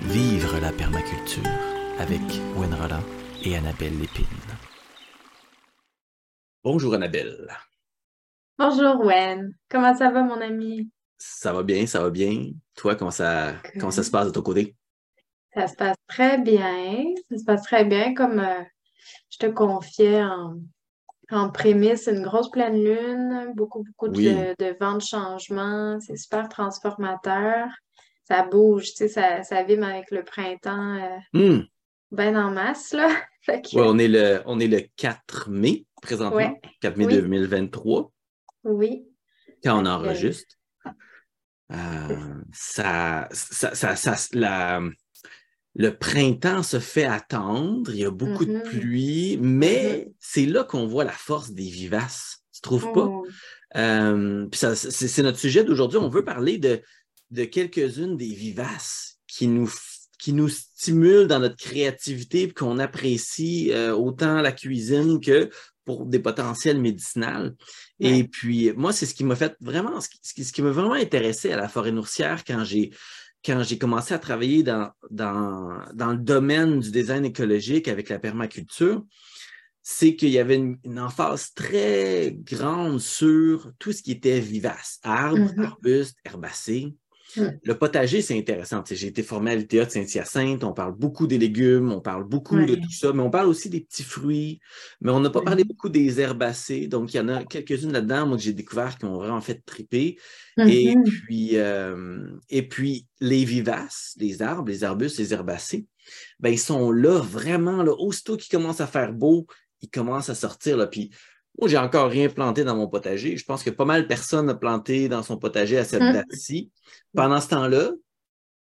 Vivre la permaculture avec Gwen Roland et Annabelle Lépine. Bonjour Annabelle. Bonjour Wen. Comment ça va mon ami? Ça va bien, ça va bien. Toi, comment ça, comment ça se passe de ton côté? Ça se passe très bien. Ça se passe très bien comme euh, je te confiais en, en prémisse, une grosse pleine lune, beaucoup, beaucoup de, de vents de changement. C'est super transformateur. Ça bouge, tu sais, ça, ça vibre avec le printemps euh, hmm. bien en masse, là. on, est le, on est le 4 mai présentement, 4 mai 2023. Oui. Quand on enregistre. Euh, ça, ça, ça, ça, la, le printemps se fait attendre, il y a beaucoup de mm-hmm. pluie, mais mm-hmm. c'est là qu'on voit la force des vivaces. Tu trouves pas? Oh. Euh, c'est notre sujet d'aujourd'hui. On veut parler de, de quelques-unes des vivaces qui nous, qui nous stimulent dans notre créativité et qu'on apprécie euh, autant la cuisine que pour des potentiels médicinales. Et puis, moi, c'est ce qui m'a fait vraiment, ce qui, ce qui m'a vraiment intéressé à la forêt nourricière quand j'ai quand j'ai commencé à travailler dans, dans, dans, le domaine du design écologique avec la permaculture, c'est qu'il y avait une, emphase très grande sur tout ce qui était vivace, arbres, mm-hmm. arbustes, herbacées. Le potager, c'est intéressant. J'ai été formé à l'ITA de Saint-Hyacinthe, on parle beaucoup des légumes, on parle beaucoup de tout ça, mais on parle aussi des petits fruits, mais on n'a pas parlé beaucoup des herbacées. Donc, il y en a quelques-unes là-dedans, moi, que j'ai découvert qui ont vraiment fait triper. et, puis, euh, et puis, les vivaces, les arbres, les arbustes, les herbacées, ben, ils sont là vraiment, là, aussitôt qu'ils commencent à faire beau, ils commencent à sortir. Là, puis moi, j'ai encore rien planté dans mon potager. Je pense que pas mal de personnes ont planté dans son potager à cette hum. date-ci. Pendant ce temps-là,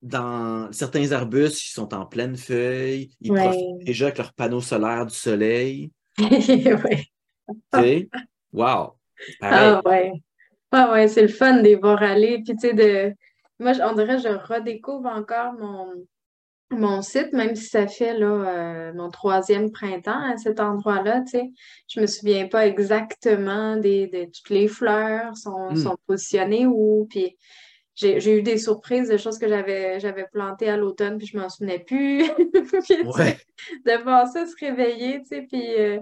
dans certains arbustes, ils sont en pleine feuille, ils profitent déjà avec leurs panneaux solaires du soleil. oui. Wow! Ah ouais. Ah ouais, c'est le fun de les voir aller. Puis tu sais, de... moi, on dirait que je redécouvre encore mon, mon site, même si ça fait là, euh, mon troisième printemps à cet endroit-là, tu sais, je me souviens pas exactement des, de toutes les fleurs sont, hmm. sont positionnées où, puis j'ai eu des surprises de choses que j'avais j'avais plantées à l'automne, puis je m'en souvenais plus. de, voir ça se réveiller, tu sais, puis euh,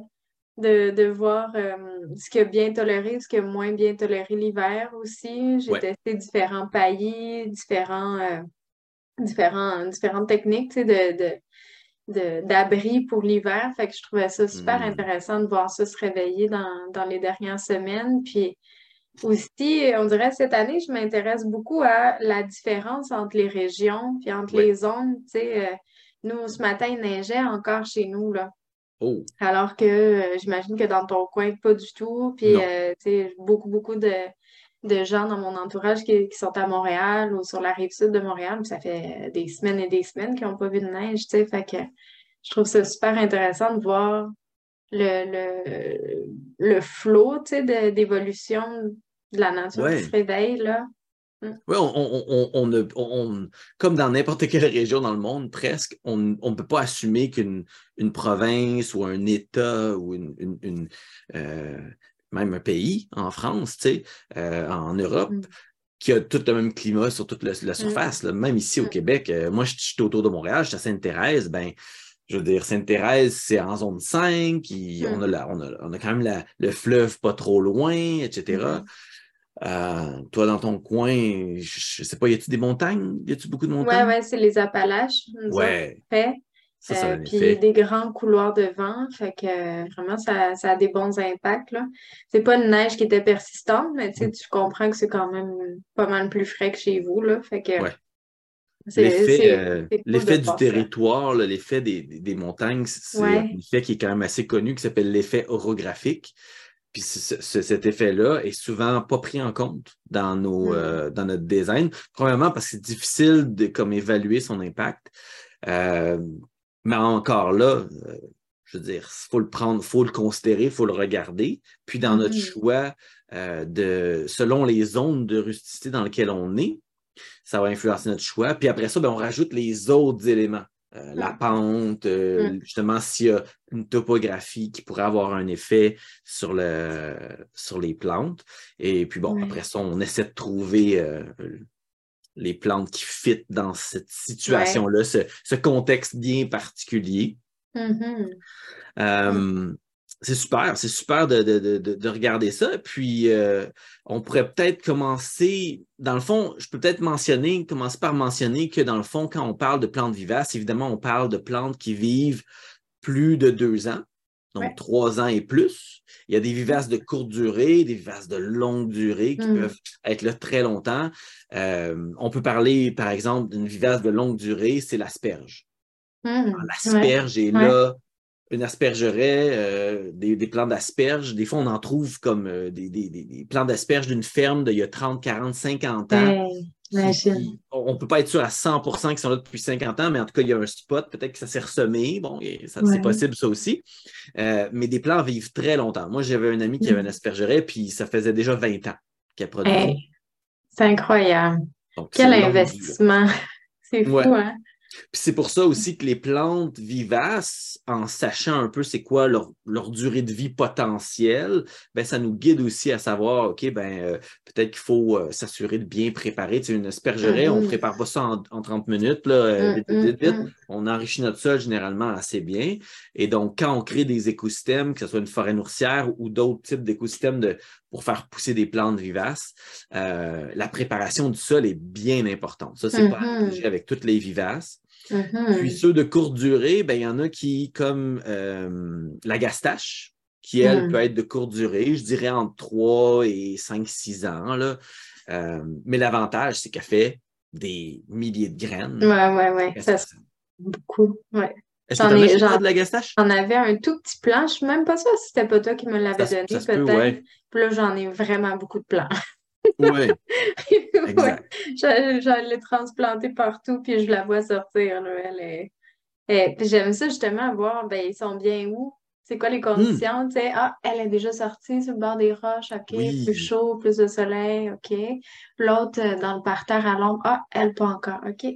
de, de, voir euh, ce qui a bien toléré, ce qui a moins bien toléré l'hiver aussi. J'ai testé différents paillis, différents différents, différentes techniques de, d'abri pour l'hiver. Fait que je trouvais ça super hmm. intéressant de voir ça se réveiller dans, les dernières semaines. Puis aussi, on dirait cette année, je m'intéresse beaucoup à la différence entre les régions puis entre les zones. Euh, nous, ce matin, il neigeait encore chez nous. Là. Oh. Alors que euh, j'imagine que dans ton coin, pas du tout. Puis, euh, beaucoup, beaucoup de, de gens dans mon entourage qui, sont à Montréal ou sur la rive sud de Montréal. Ça fait des semaines et des semaines qu'ils n'ont pas vu de neige, tu sais. Fait que je trouve ça super intéressant de voir le, le, le flot, tu sais, d'évolution de, la nature qui se réveille, là. Mm. Oui, on, on, on, comme dans n'importe quelle région dans le monde, presque, on ne peut pas assumer qu'une une province ou un État ou une, une, euh, même un pays, en France, tu sais, euh, en Europe, mm. qui a tout le même climat sur toute la, mm. surface. Même ici au mm. Québec, euh, moi, je suis autour de Montréal, je suis à Sainte-Thérèse, ben, je veux dire, Sainte-Thérèse, c'est en zone 5, on, a on, a, on, a quand même le fleuve pas trop loin, etc. Euh, toi, dans ton coin, je, ne sais pas, y a-tu des montagnes? Y a-tu beaucoup de montagnes? Oui, ouais, c'est les Appalaches. Ouais. Euh, puis des grands couloirs de vent, fait que euh, vraiment, ça, a des bons impacts. Là. C'est pas une neige qui était persistante, mais tu comprends que c'est quand même pas mal plus frais que chez vous. Là, fait que, L'effet du territoire, l'effet des, montagnes, c'est un effet qui est quand même assez connu, qui s'appelle l'effet orographique. Puis cet effet-là est souvent pas pris en compte dans, nos, mm. euh, dans notre design. Premièrement, parce que c'est difficile de comme, évaluer son impact. Mais encore là, euh, je veux dire, il faut le prendre, il faut le considérer, il faut le regarder. Puis dans notre mm-hmm. choix, euh, de, selon les zones de rusticité dans lesquelles on est, ça va influencer notre choix. Puis après ça, ben, on rajoute les autres éléments. Euh, la mm. pente, mm. justement, s'il y a une topographie qui pourrait avoir un effet sur, le, sur les plantes. Et puis bon, après ça, on essaie de trouver les plantes qui fit dans cette situation-là, ce, contexte bien particulier. Mm-hmm. Euh, c'est super, c'est super de, regarder ça. Puis, euh, on pourrait peut-être commencer, dans le fond, je peux peut-être mentionner, commencer par mentionner que dans le fond, quand on parle de plantes vivaces, évidemment, on parle de plantes qui vivent plus de deux ans, donc trois ans et plus. Il y a des vivaces de courte durée, des vivaces de longue durée qui mm. peuvent être là très longtemps. Euh, on peut parler, par exemple, d'une vivace de longue durée, c'est l'asperge. Mm. L'asperge est là une aspergerait, euh, des, des plants d'asperges. Des fois, on en trouve comme euh, des, des, des, plants d'asperges d'une ferme d'il y a 30, 40, 50 ans. on ne peut pas être sûr à 100% qu'ils sont là depuis 50 ans, mais en tout cas, il y a un spot, peut-être que ça s'est ressemé. Bon, c'est possible ça aussi. Euh, mais des plants vivent très longtemps. Moi, j'avais un ami qui avait une aspergerait, puis ça faisait déjà 20 ans qu'elle produisait. c'est incroyable. Quel investissement. C'est fou, hein? Puis c'est pour ça aussi que les plantes vivaces, en sachant un peu c'est quoi leur, durée de vie potentielle, ben, ça nous guide aussi à savoir, OK, ben, euh, peut-être qu'il faut euh, s'assurer de bien préparer. Tu sais, une aspergerie, on ne mm-hmm. prépare pas ça en, 30 minutes, là, euh, vite, vite, vite, mm-hmm. On enrichit notre sol généralement assez bien. Et donc, quand on crée des écosystèmes, que ce soit une forêt nourricière ou d'autres types d'écosystèmes de, pour faire pousser des plantes vivaces, la préparation du sol est bien importante. Ça, c'est pas mm-hmm. avec toutes les vivaces. Mm-hmm. Puis ceux de courte durée, ben, il y en a qui, comme euh, la gastache, qui, elle, mm. peut être de courte durée, je dirais entre 3 et 5, 6 ans. Là. Euh, mais l'avantage, c'est qu'elle fait des milliers de graines. Ouais, ouais. Ça, beaucoup. Ouais. Est-ce que tu as de la gastache? J'en avais un tout petit plan. Je ne suis même pas sûre si c'était pas toi qui me l'avais donné, peut-être. Puis là, j'en ai vraiment beaucoup de plans. Oui. exact. J'allais transplanter partout, puis je la vois sortir. elle est... j'aime ça justement voir, ben, ils sont bien où? C'est quoi les conditions? Hmm. Ah, elle est déjà sortie sur le bord des roches, OK, plus chaud, plus de soleil, OK. L'autre euh, dans le parterre à l'ombre, ah, elle pas encore, OK.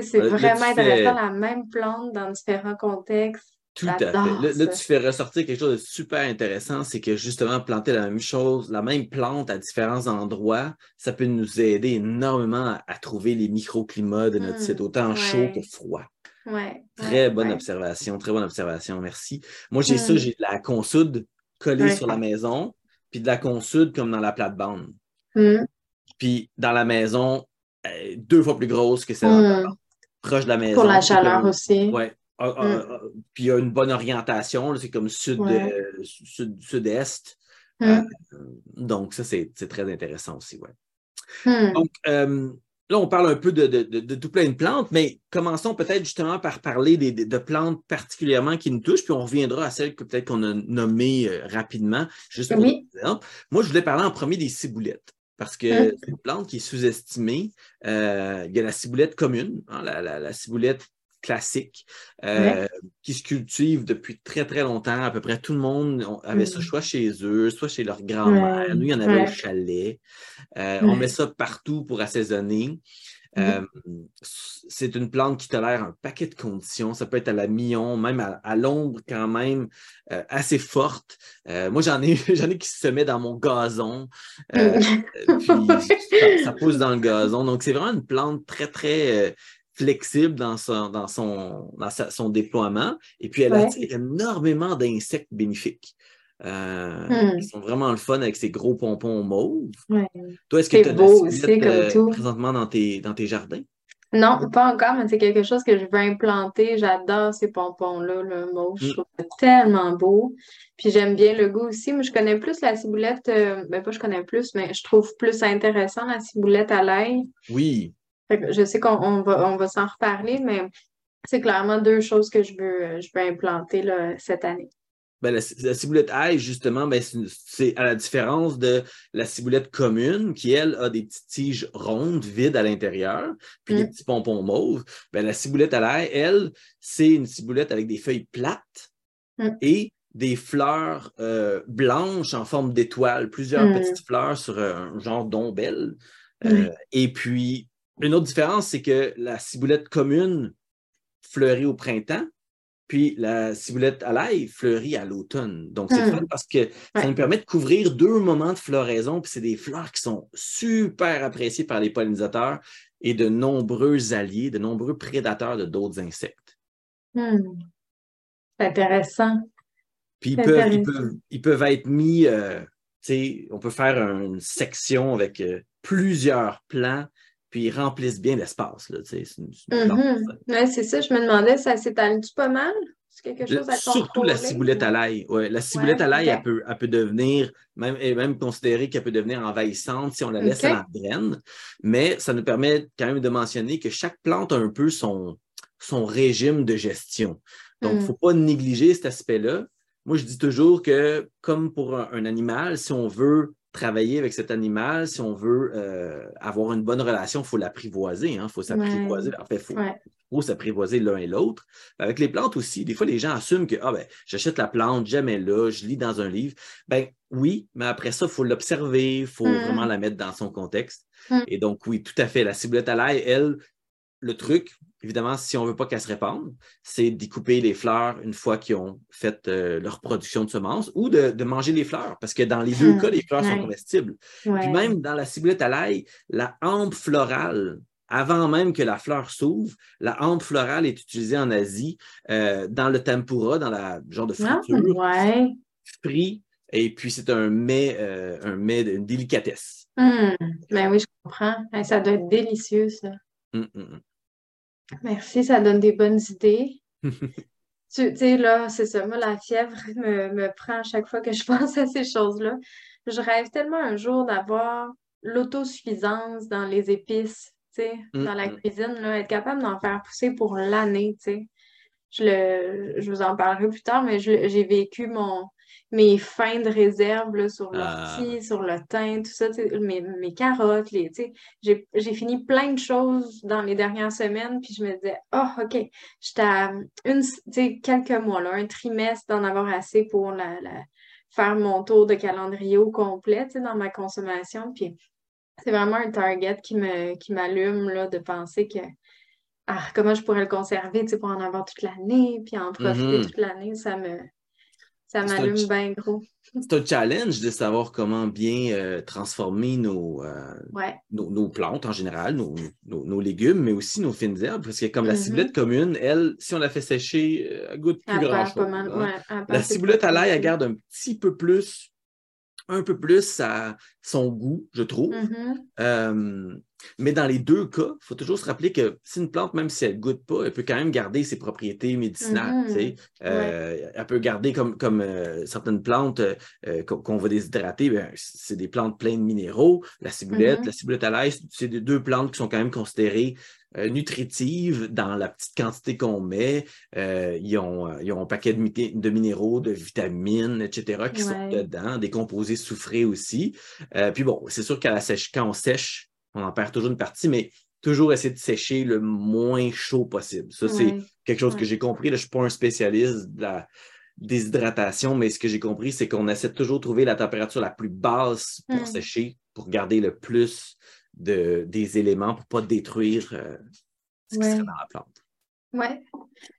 C'est vraiment intéressant, la même plante dans différents contextes. Tout à fait. Là, tu fais ressortir quelque chose de super intéressant, c'est que justement, planter la même chose, la même plante à différents endroits, ça peut nous aider énormément à, trouver les microclimats de notre site, mmh, autant chaud que froid. Ouais, très bonne observation, très bonne observation, merci. Moi, j'ai ça, mmh. j'ai de la consoude collée sur la maison, puis de la consoude comme dans la plate-bande. Mmh. Puis dans la maison, euh, deux fois plus grosse que celle dans la proche de la maison. Pour la chaleur aussi. Oui, ah, ah, mm. ah, puis il y a une bonne orientation, c'est comme sud, euh, sud, est mm. euh, donc, ça, c'est très intéressant aussi. Ouais. Mm. Donc, euh, là, on parle un peu de, tout plein de plantes, mais commençons peut-être justement par parler des, de plantes particulièrement qui nous touchent, puis on reviendra à celles que peut-être qu'on a nommées rapidement, juste pour exemple. Moi, je voulais parler en premier des ciboulettes parce que c'est une plante qui est sous-estimée. il y a la ciboulette commune, hein, la, la, ciboulette classique euh, qui se cultivent depuis très, très longtemps. À peu près tout le monde avait ça soit chez eux, soit chez leur grand-mère. Nous, il y en avait au chalet. Euh, on met ça partout pour assaisonner. Euh, c'est une plante qui tolère un paquet de conditions. Ça peut être à la million, même à, l'ombre quand même, assez forte. moi, j'en ai, j'en ai qui se met dans mon gazon. puis ça, pousse dans le gazon. Donc, c'est vraiment une plante très, très flexible dans son, dans son, dans son déploiement. Et puis, elle attire énormément d'insectes bénéfiques. Euh, hmm. Qui sont vraiment le fun avec ses gros pompons mauves. Toi, est-ce que tu as beau aussi, euh, présentement dans tes, dans tes jardins? Non, pas encore, mais c'est quelque chose que je veux implanter. J'adore ces pompons-là, le mauve. Je hmm. trouve ça tellement beau. Puis j'aime bien le goût aussi. Mais je connais plus la ciboulette, euh, ben pas je connais plus, mais je trouve plus intéressant la ciboulette à l'ail. Oui. Je sais qu'on va, on va s'en reparler, mais c'est clairement deux choses que je veux, je veux implanter cette année. Ben, la, ciboulette ail, justement, ben, c'est à la différence de la ciboulette commune, qui, elle, a des petites tiges rondes, vides à l'intérieur, puis des mm. petits pompons mauves. Ben, la ciboulette à l'ail, elle, c'est une ciboulette avec des feuilles plates mm. et des fleurs euh, blanches en forme d'étoile, plusieurs mm. petites fleurs sur un genre d'ombelle. Euh, et puis, une autre différence, c'est que la ciboulette commune fleurit au printemps, puis la ciboulette à l'ail fleurit à l'automne. Donc, c'est fun parce que ça nous permet de couvrir deux moments de floraison, puis c'est des fleurs qui sont super appréciées par les pollinisateurs. et de nombreux alliés, de nombreux prédateurs de d'autres insectes. Hmm. C'est intéressant. Puis ils peuvent, être mis, euh, on peut faire une section avec euh, plusieurs plants, puis ils remplissent bien l'espace. C'est ça, je me demandais, ça s'étale-tu pas mal? quelque chose à Surtout la ciboulette à l'ail. Ouais, la ciboulette à l'ail, elle, peut, elle, peut, devenir, même, même considérée qu'elle peut devenir envahissante si on la laisse à la graine. Mais ça nous permet quand même de mentionner que chaque plante a un peu son, son régime de gestion. Donc, il ne mm. faut pas négliger cet aspect-là. Moi, je dis toujours que, comme pour un, animal, si on veut travailler avec cet animal, si on veut euh, avoir une bonne relation, il faut l'apprivoiser. Il hein. faut s'apprivoiser. En fait, il faut, s'apprivoiser l'un et l'autre. Avec les plantes aussi, des fois, les gens assument que ah, ben, j'achète la plante, jamais là, je lis dans un livre. Ben oui, mais après ça, il faut l'observer, il faut mm. vraiment la mettre dans son contexte. Mm. Et donc, oui, tout à fait. La ciboulette à l'ail, elle, le truc, évidemment, si on ne veut pas qu'elle se répande, c'est d'y couper les fleurs une fois qu'ils ont fait euh, leur production de semences ou de, manger les fleurs, parce que dans les deux hmm. cas, les fleurs sont comestibles. Puis même dans la ciboulette à l'ail, la hampe florale, avant même que la fleur s'ouvre, la hampe florale est utilisée en Asie euh, dans le tempura, dans la genre de ah, friture, frit, et puis c'est un mets, euh, un mets, une délicatesse. Hmm. Ben oui, je comprends. Ça doit être délicieux, ça. Hum, hum, hum. Merci, ça donne des bonnes idées. tu sais, là, c'est ça. Moi, la fièvre me, prend à chaque fois que je pense à ces choses-là. Je rêve tellement un jour d'avoir l'autosuffisance dans les épices, tu sais, mm, dans la mm. cuisine, là, être capable d'en faire pousser pour l'année, tu sais. Je, le, je vous en parlerai plus tard, mais j'ai vécu mon, mes fins de réserve sur l'ortie, ah. sur le thym, tout ça, mes, mes carottes, j'ai fini plein de choses dans les dernières semaines, puis je me disais, oh, OK, j'étais à une, quelques mois, là, un trimestre d'en avoir assez pour la, faire mon tour de calendrier au complet dans ma consommation. Puis c'est vraiment un target qui me qui m'allume de penser que ah, comment je pourrais le conserver pour en avoir toute l'année, puis en profiter mm-hmm. toute l'année, ça me ça m'allume bien gros. C'est un challenge de savoir comment bien euh, transformer nos, euh, nos, plantes en général, nos, légumes, mais aussi nos fines herbes, parce que comme la mm-hmm. ciboulette commune, elle, si on la fait sécher, euh, elle goûte plus grand-chose. Hein. la ciboulette à l'ail, elle garde un petit peu plus un peu plus à son goût, je trouve. Mm-hmm. Mais dans les deux cas, il faut toujours se rappeler que si une plante, même si elle ne goûte pas, elle peut quand même garder ses propriétés médicinales. Mm-hmm. Euh, elle peut garder comme, comme euh, certaines plantes euh, qu'on va déshydrater, ben, c'est des plantes pleines de minéraux. La ciboulette, mm-hmm. la ciboulette à l'ail, c'est des deux plantes qui sont quand même considérées nutritives dans la petite quantité qu'on met. ils, ont, un paquet de, minéraux, de vitamines, etc., qui sont dedans, des composés soufrés aussi. puis bon, c'est sûr qu'à la sèche, quand on sèche, on en perd toujours une partie, mais toujours essayer de sécher le moins chaud possible. Ça, c'est quelque chose que j'ai compris. je ne suis pas un spécialiste de la déshydratation, mais ce que j'ai compris, c'est qu'on essaie de toujours de trouver la température la plus basse pour sécher, pour garder le plus de, des éléments, pour ne pas détruire euh, ce qui serait dans la plante. Oui.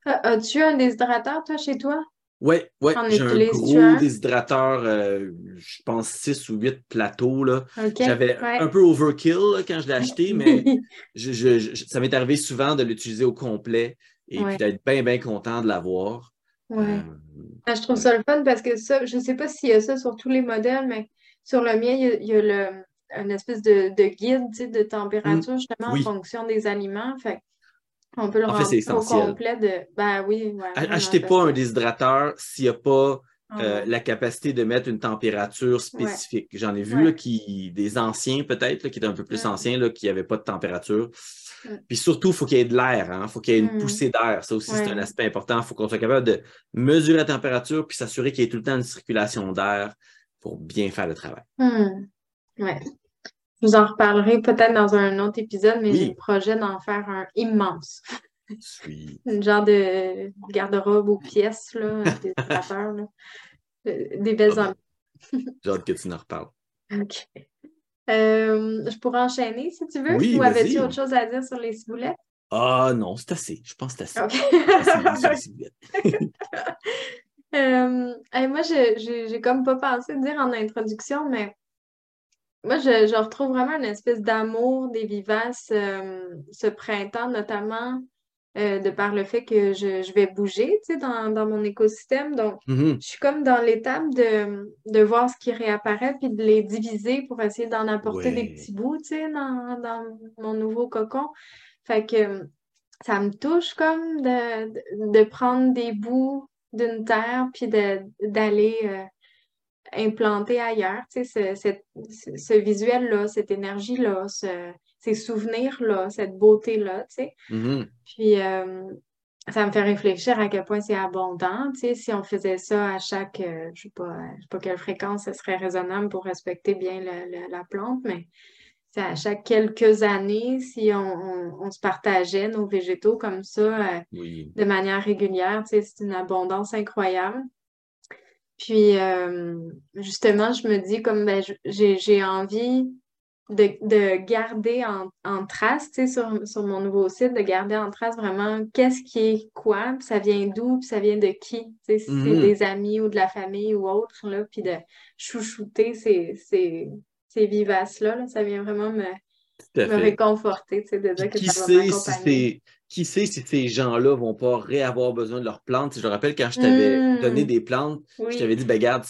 As-tu un déshydrateur, toi, chez toi? Oui, ouais, j'ai un gros déshydrateur, euh, je pense 6 ou 8 plateaux. J'avais un peu overkill quand je l'ai acheté, mais ça m'est arrivé souvent de l'utiliser au complet et puis d'être bien, bien content de l'avoir. Euh, ah, je trouve ça le fun parce que ça, je ne sais pas s'il y a ça sur tous les modèles, mais sur le mien, il y a, le, une espèce de, guide de température justement en fonction des aliments. Fait on peut le en fait, c'est essentiel. complet de. Ben oui. Achetez pas un déshydrateur s'il n'y a pas ah euh, la capacité de mettre une température spécifique. J'en ai vu qui, des anciens peut-être, qui étaient un peu plus anciens, là, qui n'avaient pas de température. Puis surtout, il faut qu'il y ait de l'air, il hein. faut qu'il y ait une mm. poussée d'air. Ça aussi, c'est un aspect important. Il faut qu'on soit capable de mesurer la température puis s'assurer qu'il y ait tout le temps une circulation d'air pour bien faire le travail. Mm. Vous en reparlerai peut-être dans un autre épisode, mais j'ai le projet d'en faire un immense. Une genre de garde-robe aux pièces, là, des là. Euh, des belles ah J'ai hâte que tu en reparles. OK. Euh, je pourrais enchaîner si tu veux. Oui, Ou avais-tu autre chose à dire sur les ciboulettes? Ah non, c'est assez. Je pense que c'est assez. euh, moi, j'ai comme pas pensé dire en introduction, mais moi, je, retrouve vraiment une espèce d'amour des vivaces euh, ce printemps, notamment euh, de par le fait que je, vais bouger dans, dans mon écosystème. Donc, mm-hmm. je suis comme dans l'étape de, de voir ce qui réapparaît puis de les diviser pour essayer d'en apporter des petits bouts dans, dans mon nouveau cocon. Fait que ça me touche comme de, de prendre des bouts d'une terre puis d'aller euh, implanter ailleurs, tu sais, ce, ce, visuel-là, cette énergie-là, ces souvenirs-là, cette beauté-là, tu sais. Mm-hmm. Puis euh, ça me fait réfléchir à quel point c'est abondant, tu sais, si on faisait ça à chaque, euh, je sais pas, je sais pas quelle fréquence ce serait raisonnable pour respecter bien la plante, mais à chaque quelques années, si on, se partageait nos végétaux comme ça euh, de manière régulière, c'est une abondance incroyable. Puis euh, justement, je me dis comme ben, j'ai envie de, garder en, trace, sur, sur mon nouveau site, de garder en trace vraiment qu'est-ce qui est quoi, puis ça vient d'où, puis ça vient de qui, si c'est mm-hmm. des amis ou de la famille ou autre, là, puis de chouchouter ces, ces vivaces-là. Ça vient vraiment me, réconforter, de dire que qui ça va si Qui sait si ces gens-là vont pas réavoir besoin de leurs plantes? Je te rappelle quand je t'avais hmm. donné des plantes, je t'avais dit, ben regarde,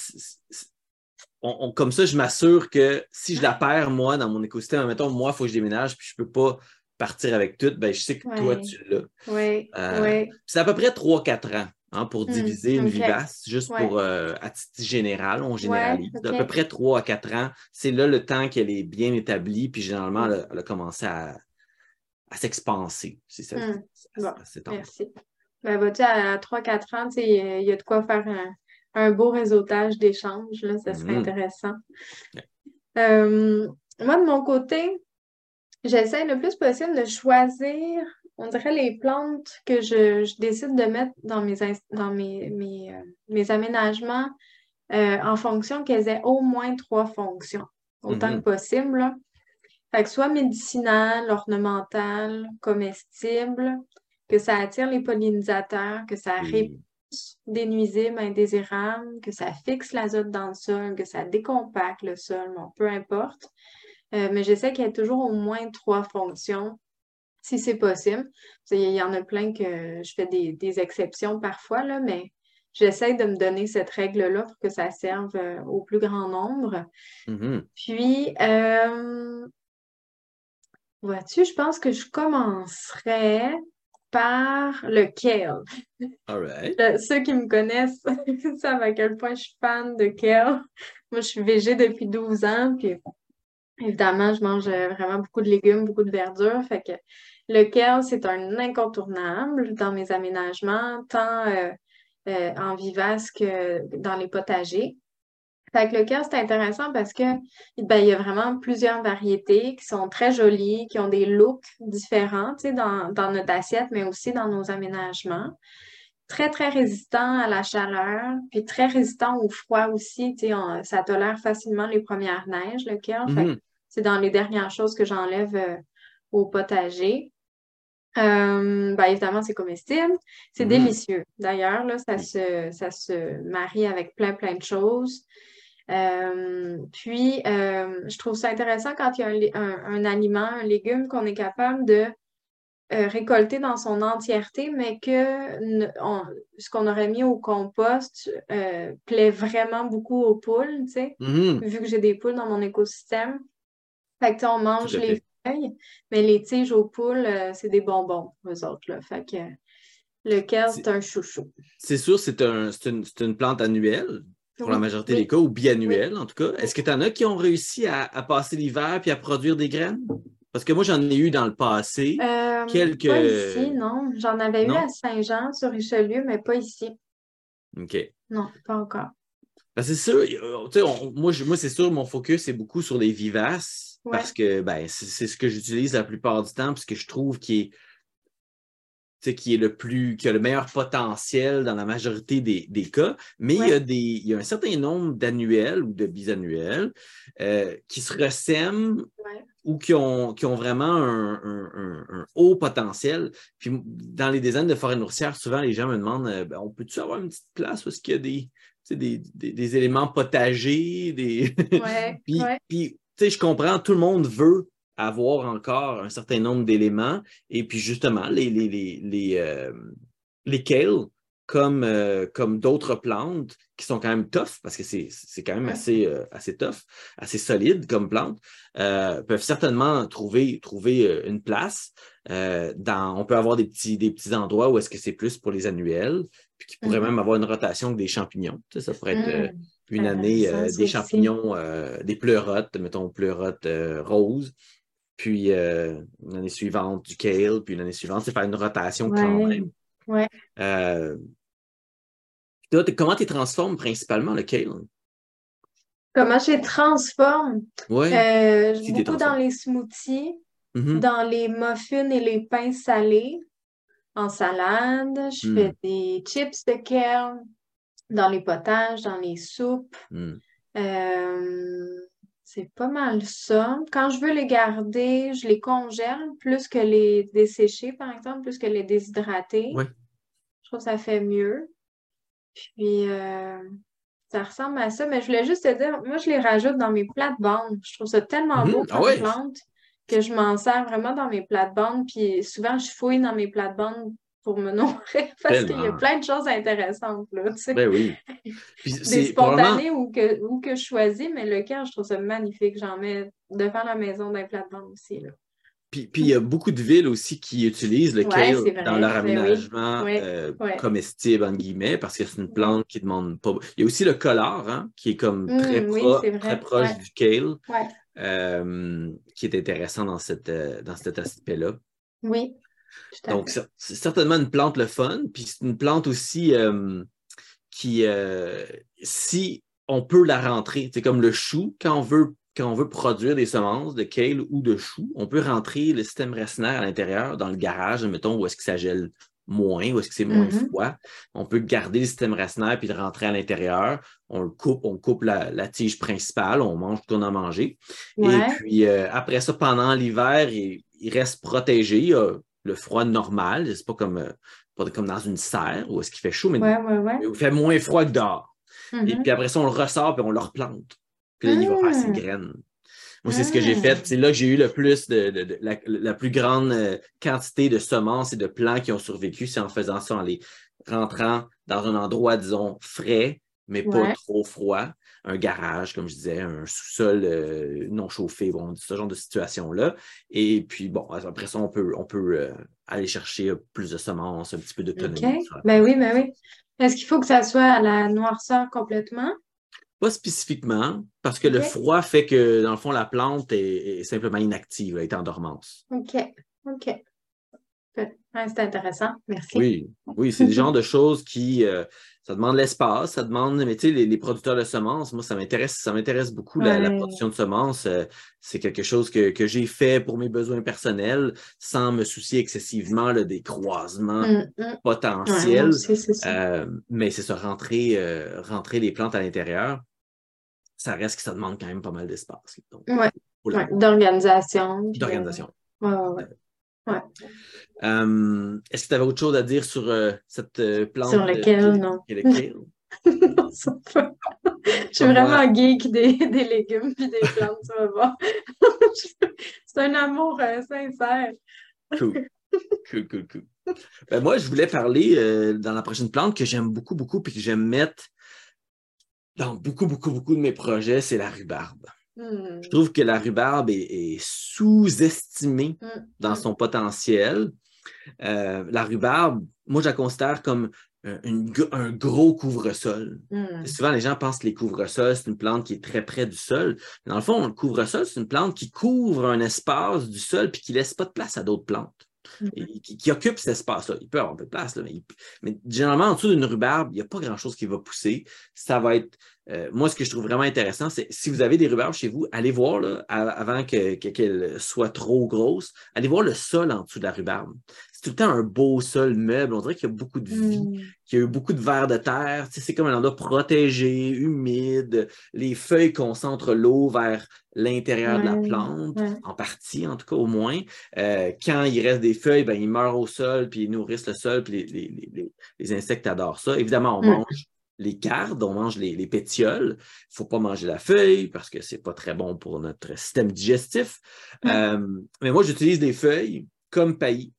comme ça, je m'assure que si je la perds, moi, dans mon écosystème, mettons, moi, il faut que je déménage, puis je peux pas partir avec tout, ben, je sais que toi, tu l'as. Oui, euh, C'est à peu près 3-4 ans. Hein, pour hmm, diviser une vivace, juste pour euh, à titre général, on généralise. À peu près 3 à 4 ans, c'est là le temps qu'elle est bien établie, puis généralement, elle, a, commencé à, s'expanser. C'est ça. Hmm, merci. Ben, vas-tu, à 3-4 ans, il y a de quoi faire un, beau réseautage d'échanges, là, ça serait hmm. intéressant. Euh, moi, de mon côté, j'essaie le plus possible de choisir on dirait les plantes que je, décide de mettre dans mes, dans mes, mes, euh, aménagements euh, en fonction qu'elles aient au moins trois fonctions, autant que mm-hmm. possible. Fait que soit médicinal, ornemental, comestible, que ça attire les pollinisateurs, que ça repousse des nuisibles indésirables, que ça fixe l'azote dans le sol, que ça décompacte le sol, bon, peu importe. Euh, mais j'essaie qu'il y ait toujours au moins trois fonctions si c'est possible. Il y en a plein que je fais des, exceptions parfois, là, mais j'essaie de me donner cette règle-là pour que ça serve euh, au plus grand nombre. Mm-hmm. Puis, euh, vois-tu, je pense que je commencerai par le kale. All ceux qui me connaissent savent à quel point je suis fan de kale. Moi, je suis végé depuis 12 ans, puis évidemment, je mange vraiment beaucoup de légumes, beaucoup de verdure. Fait que lequel c'est un incontournable dans mes aménagements, tant euh, euh, en vivace que dans les potagers. Le cœur, c'est intéressant parce que ben, il y a vraiment plusieurs variétés qui sont très jolies, qui ont des looks différents dans, dans notre assiette, mais aussi dans nos aménagements. Très, très résistant à la chaleur, puis très résistant au froid aussi. ça tolère facilement les premières neiges, le cœur. Mm-hmm. C'est dans les dernières choses que j'enlève euh, au potager. Euh, ben, évidemment, c'est comestible. C'est mm-hmm. délicieux. D'ailleurs, là, ça se, ça se marie avec plein, plein de choses. Euh, puis, euh, je trouve ça intéressant quand il y a un, aliment, un légume qu'on est capable de récolter dans son entièreté, mais que ce qu'on aurait mis au compost plaît vraiment beaucoup aux poules, tu sais, mm-hmm. vu que j'ai des poules dans mon écosystème. Fait que, on mange les mais les tiges aux poules, euh, c'est des bonbons, eux autres. Là. Fait que le kale, c'est un chouchou. C'est sûr, c'est un, une, plante annuelle pour la majorité des cas, ou biannuelle en tout cas. Est-ce que tu en as qui ont réussi à, passer l'hiver puis à produire des graines? Parce que moi, j'en ai eu dans le passé euh, quelques. Pas ici, non. J'en avais eu à Saint-Jean, sur Richelieu, mais pas ici. OK. Non, pas encore. Ben, c'est sûr, moi, moi c'est sûr, mon focus est beaucoup sur les vivaces. Parce que ben, c'est ce que j'utilise la plupart du temps, parce que je trouve qu'il est, qui est le plus, qui a le meilleur potentiel dans la majorité des, cas, mais il, y a des, il y a un certain nombre d'annuels ou de bisannuels euh, qui se ressèment ou qui ont, qui ont vraiment un, haut potentiel. Puis dans les dizaines de forêts nourricières, souvent les gens me demandent euh, ben, on peut-tu avoir une petite place où est-ce qu'il y a des, des, des, éléments potagers, des. puis, puis sais, je comprends, tout le monde veut avoir encore un certain nombre d'éléments. Et puis justement, les, les, les, les, euh, les kales, comme, euh, comme d'autres plantes qui sont quand même tough, parce que c'est quand même assez, euh, assez tough, assez solide comme plante, peuvent certainement trouver, trouver une place. dans, on peut avoir des petits, des petits endroits où est-ce que c'est plus pour les annuels, puis qui pourraient mm-hmm. même avoir une rotation des champignons. ça pourrait être mm. une année des champignons, des pleurotes, mettons pleurotes roses, puis euh, l'année suivante du kale, puis l'année suivante, c'est faire une rotation quand même. Ouais. Euh, comment tu transformes principalement le kale? Comment je les transforme? Ouais. Euh, beaucoup dans les smoothies, mm-hmm. dans les muffins et les pains salés, en salade. Je mm. fais des chips de kale dans les potages, dans les soupes. Mm. Euh, c'est pas mal ça. Quand je veux les garder, je les congèle plus que les dessécher, par exemple, plus que les déshydrater. Oui. Je trouve que ça fait mieux. Puis, euh, ça ressemble à ça. Mais je voulais juste te dire, moi, je les rajoute dans mes plates-bandes. Je trouve ça tellement beau pour ah plante que je m'en sers vraiment dans mes plates-bandes. Puis, souvent, je fouille dans mes plates-bandes pour me nourrir parce qu'il y a plein de choses intéressantes. Là, tu sais. Ben oui. Des spontanés ou, que, ou que je choisis, mais le cœur, je trouve ça magnifique. J'en mets devant la maison d'un plat-de-bande aussi. Là. Puis, puis, il y a beaucoup de villes aussi qui utilisent le kale dans leur ben aménagement euh, comestible, en guillemets, parce que c'est une plante qui demande pas. Il y a aussi le collard, hein, qui est comme mmh, très, très proche du kale, euh, qui est intéressant dans, cette, euh, dans cet aspect-là. Oui. Donc, c'est certainement une plante le fun, puis c'est une plante aussi euh, qui, euh, si on peut la rentrer, c'est comme le chou, quand on veut quand on veut produire des semences de kale ou de chou, on peut rentrer le système racinaire à l'intérieur dans le garage, mettons, où est-ce que ça gèle moins, où est-ce que c'est moins mm-hmm. froid. On peut garder le système racinaire puis le rentrer à l'intérieur. On le coupe, on coupe la, tige principale, on mange tout qu'on a mangé. Et puis euh, après ça, pendant l'hiver, il, reste protégé le froid normal. C'est pas comme, euh, comme dans une serre où est-ce qu'il fait chaud, mais il fait moins froid que dehors. Et mm-hmm. puis après ça, on le ressort et on le replante. Puis là, il va faire ses mm. graines. Moi, c'est ce que j'ai fait. Mm. C'est là que j'ai eu le plus de, la, plus grande euh, quantité de semences et de plants qui ont survécu, c'est en faisant ça, en les rentrant dans un endroit, disons, frais, mais pas trop froid un garage, comme je disais, un sous-sol euh, non chauffé, bon, ce genre de situation-là. Et puis, bon, après ça, on peut, on peut euh, aller chercher plus de semences, un petit peu d'autonomie. OK. Ben oui, ben oui. Est-ce qu'il faut que ça soit à la noirceur complètement? Pas spécifiquement, parce que le froid fait que, dans le fond, la plante est, simplement inactive, elle est en dormance. OK. OK. C'est intéressant. Merci. Oui, oui, c'est le genre de choses qui, euh, ça demande l'espace, ça demande, mais tu sais, les, producteurs de semences, moi, ça m'intéresse, ça m'intéresse beaucoup, la, production de semences. Euh, c'est quelque chose que, j'ai fait pour mes besoins personnels sans me soucier excessivement des croisements mm, mm. potentiels. Euh, mais c'est ça, rentrer, rentrer les plantes à l'intérieur, ça reste que ça demande quand même pas mal d'espace. Oui, d'organisation. D'organisation. Ouais. Euh, est-ce que tu avais autre chose à dire sur euh, cette euh, plante? Sur lequel, non. non, ça. Je suis vraiment geek des, des légumes et des plantes, tu vas voir. C'est un amour sincère. Cool. Cool, cool, cool. Ben, moi, je voulais parler dans la prochaine plante que j'aime beaucoup, beaucoup, puis que j'aime mettre dans beaucoup, beaucoup, beaucoup de mes projets, c'est la rhubarbe. Je hmm. trouve que la rhubarbe est, sous-estimée hmm. dans son potentiel. Euh, la rhubarbe, moi, je la considère comme euh, un gros couvre-sol. Hmm. Souvent, les gens pensent que les couvre-sols, c'est une plante qui est très près du sol. dans le fond, le couvre-sol, c'est une plante qui couvre un espace du sol puis qui ne laisse pas de place à d'autres plantes. qui, occupe cet espace-là. Il peut avoir un peu de place, mais, mais, généralement, en dessous d'une rhubarbe, il n'y a pas grand-chose qui va pousser. Ça va être euh, moi, ce que je trouve vraiment intéressant, c'est si vous avez des rhubarbes chez vous, allez voir, là, avant qu'elle que, soit trop grosse, allez voir le sol en dessous de la rhubarbe. C'est tout le temps un beau sol meuble. On dirait qu'il y a beaucoup de vie, mm. qu'il y a eu beaucoup de vers de terre. c'est comme un endroit protégé, humide. Les feuilles concentrent l'eau vers l'intérieur de la plante, en partie, en tout cas, au moins. Euh, quand il reste des feuilles, ben, ils meurent au sol, puis ils nourrissent le sol, puis les, les, insectes adorent ça. Évidemment, on mm. mange les cardes, on mange les, pétioles. Il ne faut pas manger la feuille parce que ce n'est pas très bon pour notre système digestif. Euh, mais moi, j'utilise des feuilles comme paillis.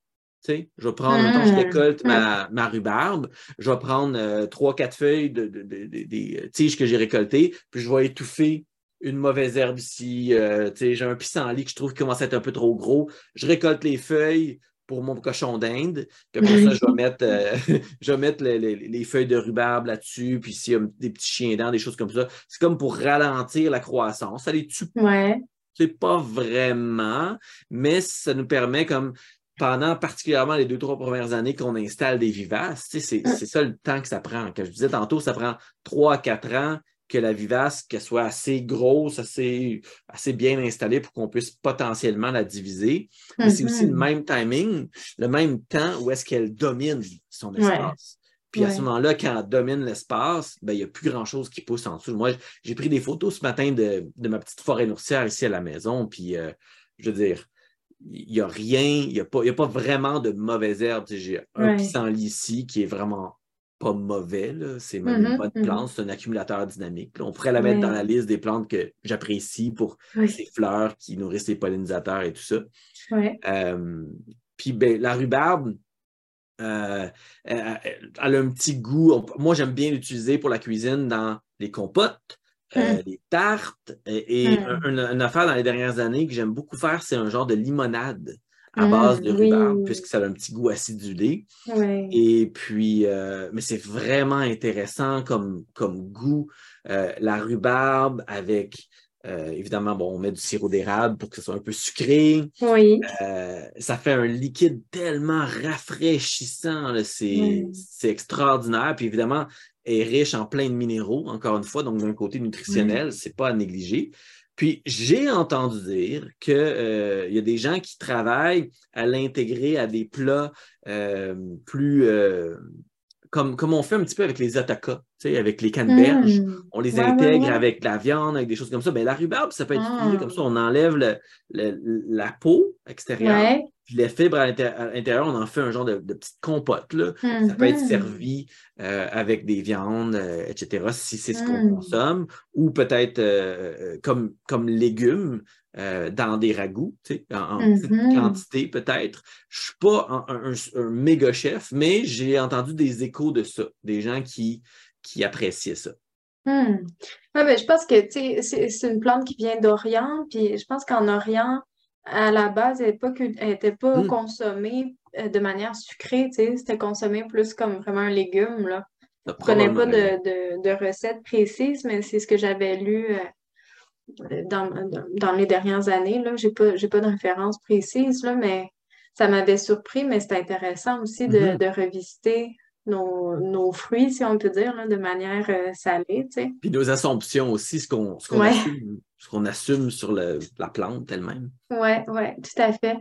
je vais prendre, mmh. je récolte ma, rhubarbe, je vais prendre euh, trois, quatre feuilles de, des tiges que j'ai récoltées, puis je vais étouffer une mauvaise herbe ici. Euh, j'ai un pissenlit que je trouve qui commence à être un peu trop gros. Je récolte les feuilles, pour mon cochon d'Inde. Après ça, je vais mettre, euh, je vais mettre les, feuilles de rhubarbe là-dessus. Puis s'il y a des petits chiens dents, des choses comme ça, c'est comme pour ralentir la croissance. Ça les tue ouais. C'est pas vraiment, mais ça nous permet comme pendant particulièrement les deux, trois premières années qu'on installe des vivaces, c'est ça le temps que ça prend. Comme je disais tantôt, ça prend trois à quatre ans que la vivace qu'elle soit assez grosse, assez, assez bien installée pour qu'on puisse potentiellement la diviser. Mais c'est aussi le mm-hmm. même timing, le même temps où est-ce qu'elle domine son espace. Puis à ce moment-là, quand elle domine l'espace, ben, il n'y a plus grand-chose qui pousse en dessous. Moi, j'ai pris des photos ce matin de, ma petite forêt nourricière ici à la maison. Puis, euh, je veux dire, il n'y a rien, il n'y a, pas, a pas vraiment de mauvaises herbes. J'ai un pissenlit ici qui est vraiment pas mauvais, c'est même une mm-hmm, bonne mm-hmm. plante, c'est un accumulateur dynamique. On pourrait la mettre dans la liste des plantes que j'apprécie pour ses fleurs qui nourrissent les pollinisateurs et tout ça. Euh, puis ben, la rhubarbe, euh, elle, a un petit goût. Moi, j'aime bien l'utiliser pour la cuisine dans les compotes, euh, mm. les tartes. Et, mm. une, affaire dans les dernières années que j'aime beaucoup faire, c'est un genre de limonade à base de rhubarbe, puisque ça a un petit goût acidulé. Et puis, euh, mais c'est vraiment intéressant comme, comme goût. Euh, la rhubarbe avec, euh, évidemment, bon, on met du sirop d'érable pour que ce soit un peu sucré. Oui. ça fait un liquide tellement rafraîchissant. C'est extraordinaire. Puis évidemment, est riche en plein de minéraux, encore une fois, donc d'un côté nutritionnel, c'est pas à négliger. Puis j'ai entendu dire qu'il euh, y a des gens qui travaillent à l'intégrer à des plats euh, plus euh, comme, comme on fait un petit peu avec les atakas, avec les canneberges. Mmh. On les intègre avec la viande, avec des choses comme ça. Ben, la rhubarbe, ça peut être utilisé comme ça. On enlève la peau extérieure, puis les fibres à l'intérieur, on en fait un genre de, petite compote. Là. Ça peut être mmh. servi euh, avec des viandes, euh, etc., si c'est ce qu'on mmh. consomme, ou peut-être euh, comme, comme légumes dans des ragoûts, en, petite quantité peut-être. Je ne suis pas un, méga chef, mais j'ai entendu des échos de ça, des gens qui, qui appréciaient ça. Hmm. ben, je pense que c'est une plante qui vient d'Orient, puis je pense qu'en Orient, à la base, elle n'était pas, hmm. consommée euh, de manière sucrée, c'était consommé plus comme vraiment un légume. Là. Je ne connais pas de, de, recette précise, mais c'est ce que j'avais lu euh, dans, dans, les dernières années. Je n'ai pas, pas de référence précise, là, mais ça m'avait surpris, mais c'est intéressant aussi de, mm-hmm. de revisiter nos, fruits, si on peut dire, de manière euh, salée. Puis nos assumptions aussi, ce qu'on assume, assume, sur la plante elle-même. Oui, oui, tout à fait.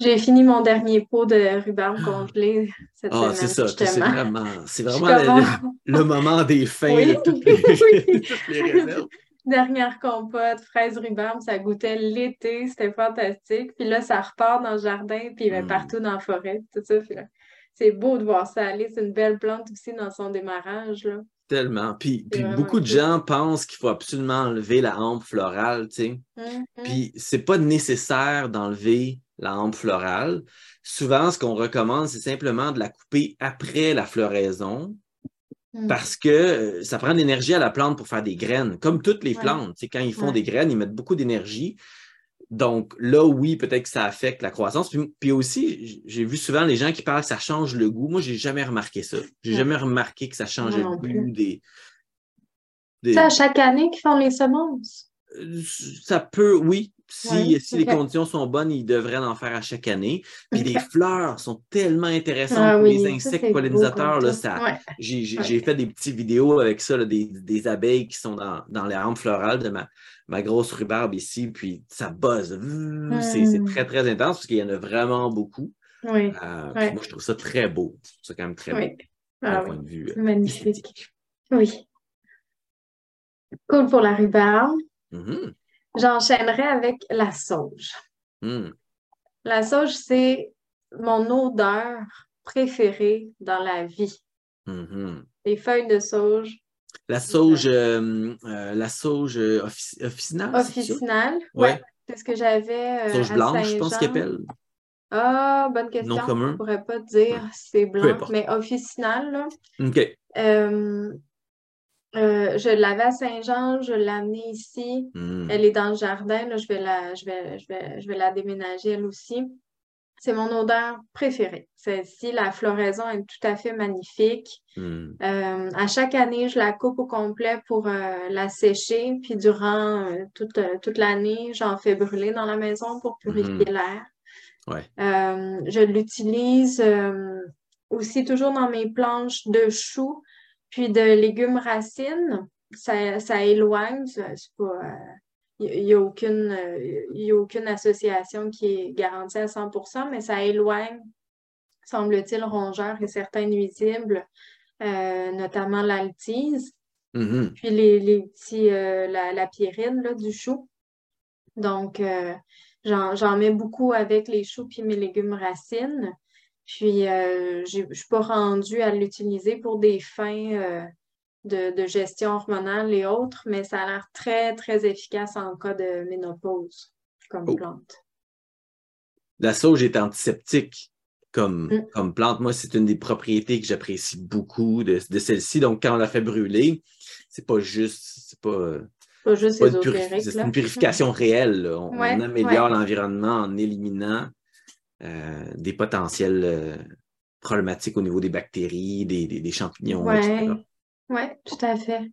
J'ai fini mon dernier pot de rhubarbe ah. congelé cette ah, c'est ça. C'est vraiment, c'est vraiment le, moment des fins de toutes les, réserves. Dernière compote, fraise rhubarbe, ça goûtait l'été, c'était fantastique. Puis là, ça repart dans le jardin, puis hmm. partout dans la forêt, tout ça c'est beau de voir ça aller. C'est une belle plante aussi dans son démarrage. Là. Tellement. Puis, beaucoup de gens pensent qu'il faut absolument enlever la hampe florale, tu sais. Mm-hmm. Puis, c'est pas nécessaire d'enlever la hampe florale. Souvent, ce qu'on recommande, c'est simplement de la couper après la floraison. Mm. Parce que euh, ça prend de l'énergie à la plante pour faire des graines, comme toutes les plantes. sais, Quand ils font des graines, ils mettent beaucoup d'énergie. Donc là, oui, peut-être que ça affecte la croissance. Puis, aussi, j'ai vu souvent les gens qui parlent que ça change le goût. Moi, j'ai jamais remarqué ça. J'ai jamais remarqué que ça changeait le goût des, C'est à chaque année qu'ils font les semences? Euh, ça peut, oui. Si, si les conditions sont bonnes, ils devraient en faire à chaque année. Puis les fleurs sont tellement intéressantes ah pour les insectes pollinisateurs. Là, ça, J'ai fait des petites vidéos avec ça, des, abeilles qui sont dans, dans les rampes florales de ma, ma grosse rhubarbe ici, puis ça buzz. C'est hmm. très, très intense parce qu'il y en a vraiment beaucoup. Oui. Euh, moi, je trouve ça très beau. C'est quand même très beau. Ah, point de vue. Magnifique. Oui. Cool pour la rhubarbe. Mm-hmm. J'enchaînerai avec la sauge. Hmm. La sauge, c'est mon odeur préférée dans la vie. Les feuilles de sauge, La sauge, la sauge officinale. Officinale, oui. Ouais. C'est ce que j'avais. sauge blanche, je pense qu'elle appelle. Ah, bonne question. Non commun. Je ne pourrais pas dire si c'est blanc, mais officinal, là. OK. Euh, euh, je l'avais à Saint-Jean, je l'ai amenée ici. Hmm. Elle est dans le jardin. Là, je, vais la, je, vais, je, vais, je vais la déménager elle aussi. C'est mon odeur préférée. Celle-ci, la floraison est tout à fait magnifique. Hmm. Euh, à chaque année, je la coupe au complet pour la sécher. Puis durant toute, toute l'année, j'en fais brûler dans la maison pour purifier hmm. l'air. Euh, je l'utilise euh, aussi toujours dans mes planches de choux, puis de légumes racines. Ça, éloigne, il n'y a, aucune, a aucune association qui est garantie à 100% mais ça éloigne, semble-t-il, rongeurs et certains nuisibles, euh, notamment l'altise. Mm-hmm. Puis les, les petits, la, la pyrine là, du chou. Donc, J'en mets beaucoup avec les choux puis mes légumes racines. Puis, euh, je ne suis pas rendue à l'utiliser pour des fins euh, de, gestion hormonale et autres, mais ça a l'air très, très efficace en cas de ménopause comme oh. plante. La sauge est antiseptique comme, mm. comme plante. Moi, c'est une des propriétés que j'apprécie beaucoup de, de celle-ci. Donc, quand on la fait brûler, c'est pas juste, c'est pas pas juste C'est une purification réelle. On, améliore l'environnement en éliminant euh, des potentiels euh, problématiques au niveau des bactéries, des, champignons, etc. Oui, tout à fait.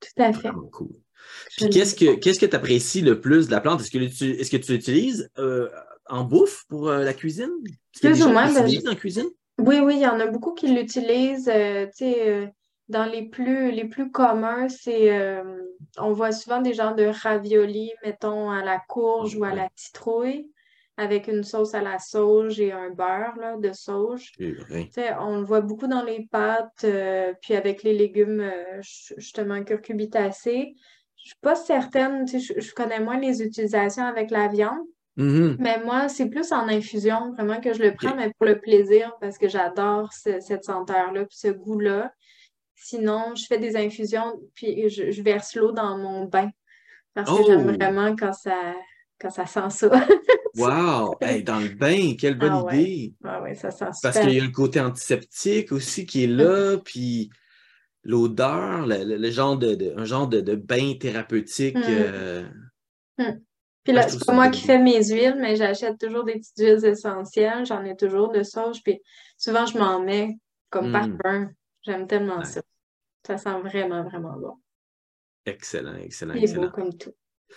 Tout à fait. cool. Puis qu'est-ce que qu'est-ce que tu apprécies le plus de la plante? Est-ce que, tu l'utilises euh, en bouffe pour la cuisine? Plus ou moins. En cuisine? Oui, oui, il y en a beaucoup qui l'utilisent. dans les plus, les plus communs, c'est on voit souvent des genres de raviolis, mettons, à la courge ou à la citrouille, avec une sauce à la sauge et un beurre là, de sauge. On le voit beaucoup dans les pâtes, euh, puis avec les légumes euh, justement curcubitacés. Je suis pas certaine, je, je connais moins les utilisations avec la viande. Mm-hmm. Mais moi, c'est plus en infusion, vraiment, que je le prends, mais pour le plaisir, parce que j'adore cette senteur-là, puis ce goût-là. Sinon, je fais des infusions, puis je, verse l'eau dans mon bain. Parce que j'aime oh! vraiment quand ça, quand ça sent ça. wow! dans le bain, quelle bonne ah idée! Ah ouais, ça sent Parce qu'il y a le côté antiseptique aussi qui est là, puis l'odeur, le, genre de, un genre de, bain thérapeutique. Hum. Euh, hum. Puis là, c'est pas moi qui fais mes huiles, mais j'achète toujours des petites huiles essentielles. J'en ai toujours de sauge, puis souvent je m'en mets comme parfum. J'aime tellement ça. Ça sent vraiment, vraiment bon. Excellent, excellent, Il est beau comme tout.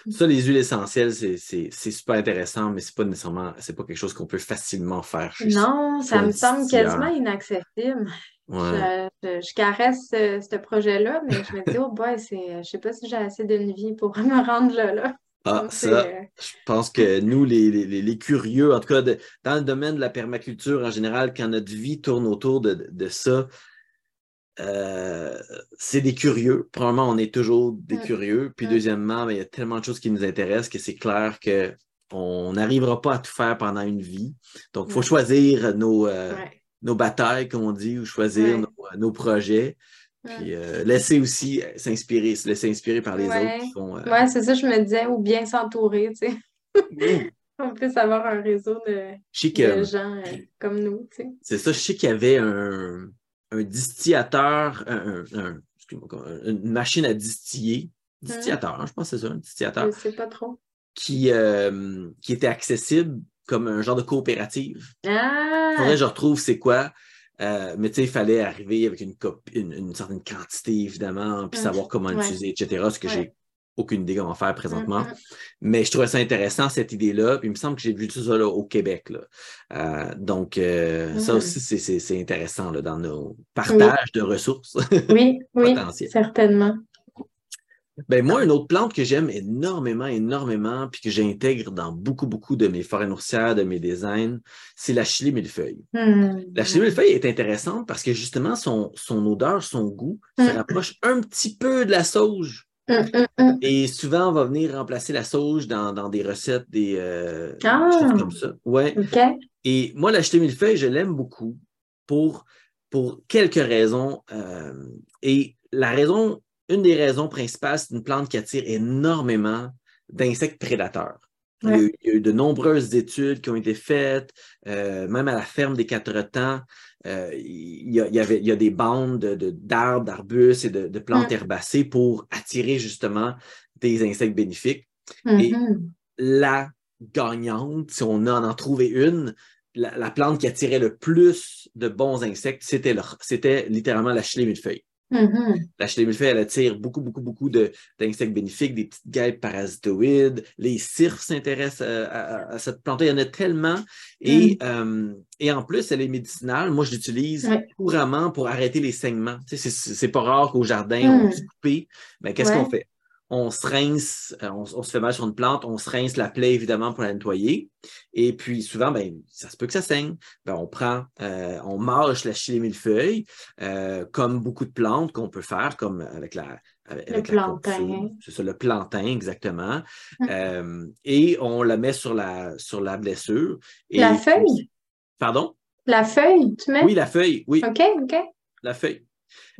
Ça, les huiles essentielles, c'est super intéressant, mais c'est pas nécessairement, c'est pas quelque chose qu'on peut facilement faire. non, ça me semble quasiment inaccessible. Je, caresse ce, projet-là, mais je me dis, oh boy, je sais pas si j'ai assez d'une vie pour me rendre là. Ah, ça, euh, je pense que nous, les, curieux, en tout cas, dans le domaine de la permaculture en général, quand notre vie tourne autour de ça, euh, c'est des curieux. Premièrement, on est toujours des mm. curieux. Puis mm. deuxièmement, ben, il y a tellement de choses qui nous intéressent que c'est clair qu'on n'arrivera pas à tout faire pendant une vie. Donc, il faut choisir nos, euh, nos batailles, comme on dit, ou choisir nos, euh, projets. Puis laisser aussi s'inspirer, se laisser inspirer par les autres qui font. Oui, c'est ça, je me disais, ou bien s'entourer, tu sais. On peut avoir un réseau de, gens comme nous, tu sais. C'est ça, je sais qu'il y avait un, un distillateur, une machine à distiller, distillateur, hein, je pense que c'est ça, un distillateur. Je sais pas trop. Qui, euh, qui était accessible comme un genre de coopérative. Ah! Faudrait que je retrouve c'est quoi. Euh, mais tu sais, il fallait arriver avec une, une, certaine quantité, évidemment, puis savoir comment l'utiliser, etc. Ce que j'ai aucune idée comment faire présentement. Mm-hmm. Mais je trouvais ça intéressant, cette idée-là. Puis il me semble que j'ai vu tout ça là, au Québec. Là. Euh, donc, euh, ça mm-hmm. aussi, c'est intéressant là, dans nos partages de ressources. Oui, oui, certainement. Ben moi, une autre plante que j'aime énormément, énormément, puis que j'intègre dans beaucoup, beaucoup de mes forêts nourricières, de mes designs, c'est la chili millefeuille. Mm. La chili millefeuille est intéressante parce que justement, son, son odeur, son goût se mm. rapproche un petit peu de la sauge. Hum, hum, hum. Et souvent, on va venir remplacer la sauge dans, des recettes, des euh, ah, choses comme ça. Ouais. Et moi, l'acheter millefeuille, je l'aime beaucoup pour, pour quelques raisons. Euh, et la raison, une des raisons principales, c'est une plante qui attire énormément d'insectes prédateurs. Il, y a eu, de nombreuses études qui ont été faites, euh, même à la ferme des quatre temps. Euh, il, y avait, il y a des bandes d'arbres, de, d'arbustes et de, plantes herbacées pour attirer justement des insectes bénéfiques. Et mm-hmm. la gagnante, si on en, en trouvait une, la, plante qui attirait le plus de bons insectes, c'était, littéralement la feuille. Mm-hmm. La chlémilfeuille, elle attire beaucoup, beaucoup, beaucoup d'insectes bénéfiques, des petites guêpes parasitoïdes. Les cirques s'intéressent à, cette plante. Il y en a tellement. Et, mm. euh, et en plus, elle est médicinale. Moi, je l'utilise couramment pour arrêter les saignements. Tu sais, c'est pas rare qu'au jardin, on mm. se coupe. Mais qu'est-ce qu'on fait? On se rince, euh, on, se fait mal sur une plante, on se rince la plaie évidemment pour la nettoyer. Et puis souvent, ben, ça se peut que ça saigne. Ben, on prend, euh, on mâche la chili millefeuille, euh, comme beaucoup de plantes qu'on peut faire, comme avec la. Avec, le plantain. C'est ça, le plantain, exactement. Hum. et on la met sur la, sur la blessure. la feuille? Pardon? La feuille, tu mets? Oui, la feuille, oui. OK, OK. La feuille.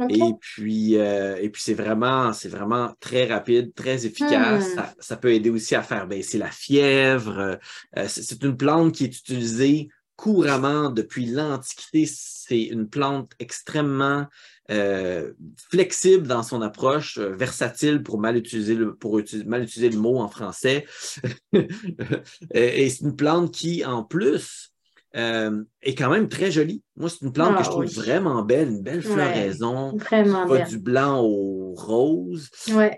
Et puis, euh, et puis c'est vraiment, c'est vraiment très rapide, très efficace. Hmm. Ça, peut aider aussi à faire baisser la fièvre. Euh, c'est une plante qui est utilisée couramment depuis l'Antiquité. C'est une plante extrêmement euh, flexible dans son approche, versatile pour mal utiliser le, pour mal utiliser le mot en français. et c'est une plante qui, en plus, euh, est quand même très jolie. Moi, c'est une plante que je ah trouve vraiment belle, une belle floraison. vraiment belle. du blanc au rose.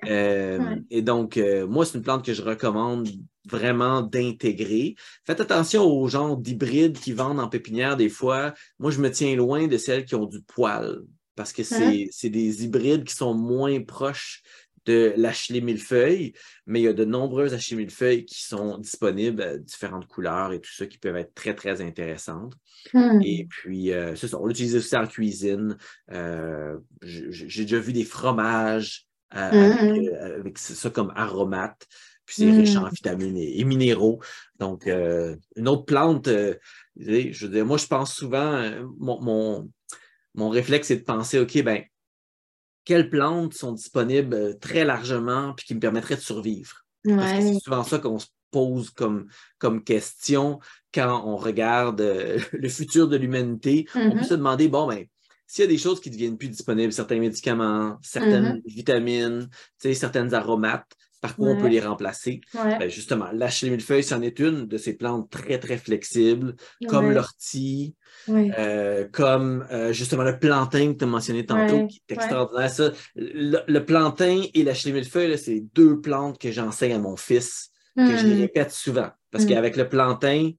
Euh, et donc, euh, moi, c'est une plante que je recommande vraiment d'intégrer. Faites attention aux genres d'hybrides qui vendent en pépinière des fois. Moi, je me tiens loin de celles qui ont du poil parce que c'est hein? des hybrides qui sont moins proches de l'achilée millefeuille, mais il y a de nombreuses achilées millefeuilles qui sont disponibles à différentes couleurs et tout ça qui peuvent être très, très intéressantes. Hmm. Et puis, euh, c'est ça, on l'utilise aussi en cuisine. Euh, j'ai déjà vu des fromages euh, hmm. avec, ça comme aromate. Puis c'est riche en hmm. vitamines et, minéraux. Donc, une autre plante, je veux dire, moi, je pense souvent, mon, mon, mon réflexe, c'est de penser, OK, ben quelles plantes sont disponibles euh, très largement puis qui me permettraient de survivre? Parce que c'est souvent ça qu'on se pose comme, comme question quand on regarde euh, le futur de l'humanité. On peut mm-hmm. se demander, bon, ben, s'il y a des choses qui ne deviennent plus disponibles, certains médicaments, certaines mm-hmm. vitamines, certaines aromates, par quoi on peut les remplacer? Ben, justement, la millefeuille, c'en est une de ces plantes très, très flexibles, comme l'ortie, euh, comme euh, justement le plantain que tu as mentionné tantôt, qui est extraordinaire. Ça, le, plantain et la millefeuille, c'est deux plantes que j'enseigne à mon fils, que je les hmm. répète souvent. Parce hmm. qu'avec le plantain,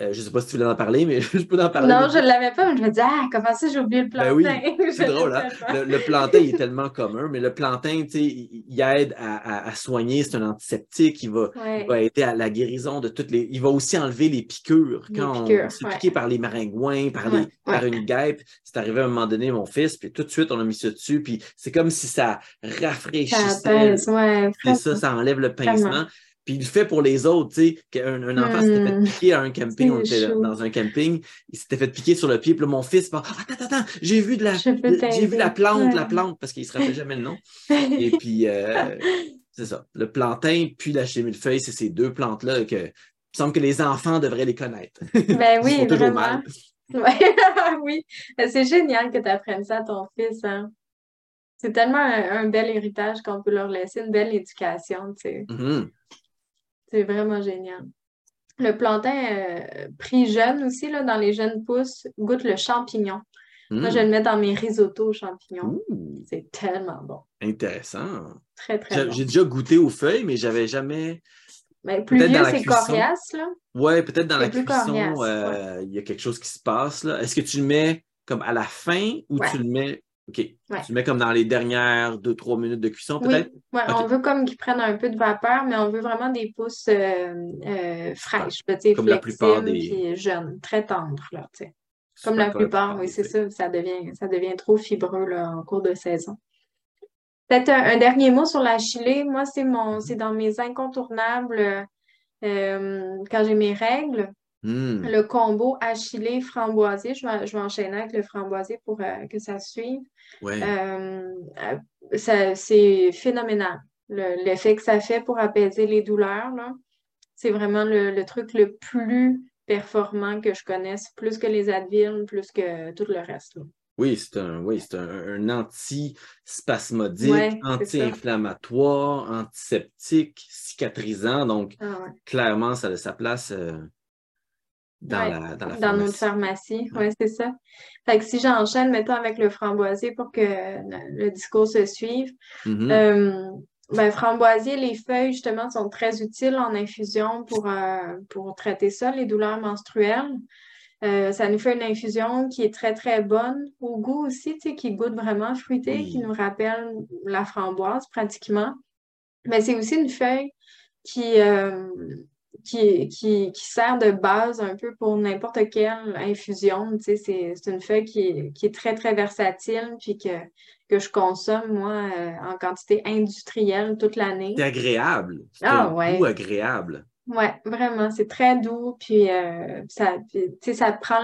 euh, je ne sais pas si tu voulais en parler, mais je peux en parler. Non, je ne l'avais pas, mais je me disais, ah, comment ça, j'ai oublié le plantain? Ben oui, c'est drôle, hein? Le, plantain, il est tellement commun, mais le plantain, tu sais, il, aide à, soigner, c'est un antiseptique, il va, aider à la guérison de toutes les. Il va aussi enlever les piqûres. Quand on s'est piqué par les maringouins, par, les, par une guêpe, c'est arrivé à un moment donné, mon fils, puis tout de suite, on a mis ça dessus, puis c'est comme si ça rafraîchissait. Ça, ça, ça enlève le pincement. Puis il le fait pour les autres, tu sais, qu'un un enfant s'était fait hmm. piquer à un camping, on était dans un camping, il s'était fait piquer sur le pied, puis mon fils attends, attends, attends, j'ai vu de la, j'ai vu la plante, la plante, parce qu'il se rappelait jamais le nom. Et puis, euh, c'est ça, le plantain puis la feuille, c'est ces deux plantes-là que, il semble que les enfants devraient les connaître. Ben oui, vraiment. oui, c'est génial que tu apprennes ça à ton fils, hein. C'est tellement un, bel héritage qu'on peut leur laisser, une belle éducation, tu sais. Mm-hmm. C'est vraiment génial. Le plantain euh, pris jeune aussi, là, dans les jeunes pousses, goûte le champignon. Moi, je hmm. le mets dans mes risottos champignons. C'est tellement bon. Intéressant. Très, très bon. J'ai déjà goûté aux feuilles, mais j'avais jamais. Mais plus vieux, c'est coriace, là. Oui, peut-être dans la cuisson, euh, il y a quelque chose qui se passe. Est-ce que tu le mets comme à la fin ou tu le mets OK. Tu mets comme dans les dernières 2-3 minutes de cuisson, peut-être? Oui, on veut comme qu'ils prennent un peu de vapeur, mais on veut vraiment des pousses euh, euh, fraîches, comme la plupart des... jeunes, très tendres, là, Comme la plupart, oui, c'est ça, ça devient, ça devient trop fibreux là, en cours de saison. Peut-être un, dernier mot sur la chilée. Moi, c'est mon, c'est dans mes incontournables euh, quand j'ai mes règles. Hmm. Le combo achillé framboisier, je vais, je vais, enchaîner avec le framboisier pour euh, que ça suive. Euh, c'est phénoménal. L'effet que ça fait pour apaiser les douleurs, c'est vraiment le, truc le plus performant que je connaisse, plus que les Advil, plus que tout le reste. Oui, c'est un, oui, un, anti-spasmodique, anti-inflammatoire, antiseptique, cicatrisant. Donc, ah clairement, ça a sa place euh, dans, la, dans, dans notre pharmacie. Oui, c'est ça. Fait que si j'enchaîne, mettons, avec le framboisier pour que le, discours se suive. Mm-hmm. Euh, ben, framboisier, les feuilles, justement, sont très utiles en infusion pour, euh, pour traiter ça, les douleurs menstruelles. Euh, ça nous fait une infusion qui est très, très bonne au goût aussi, tu sais, qui goûte vraiment fruité, qui nous rappelle la framboise pratiquement. Mais c'est aussi une feuille qui, euh, qui, qui, sert de base un peu pour n'importe quelle infusion. Tu sais, c'est une feuille qui est, qui est, très, très versatile, puis que, que je consomme, moi, euh, en quantité industrielle toute l'année. C'est agréable. C'est ah, un ouais. goût agréable. Oui, vraiment, c'est très doux, puis euh, ça, ça prend,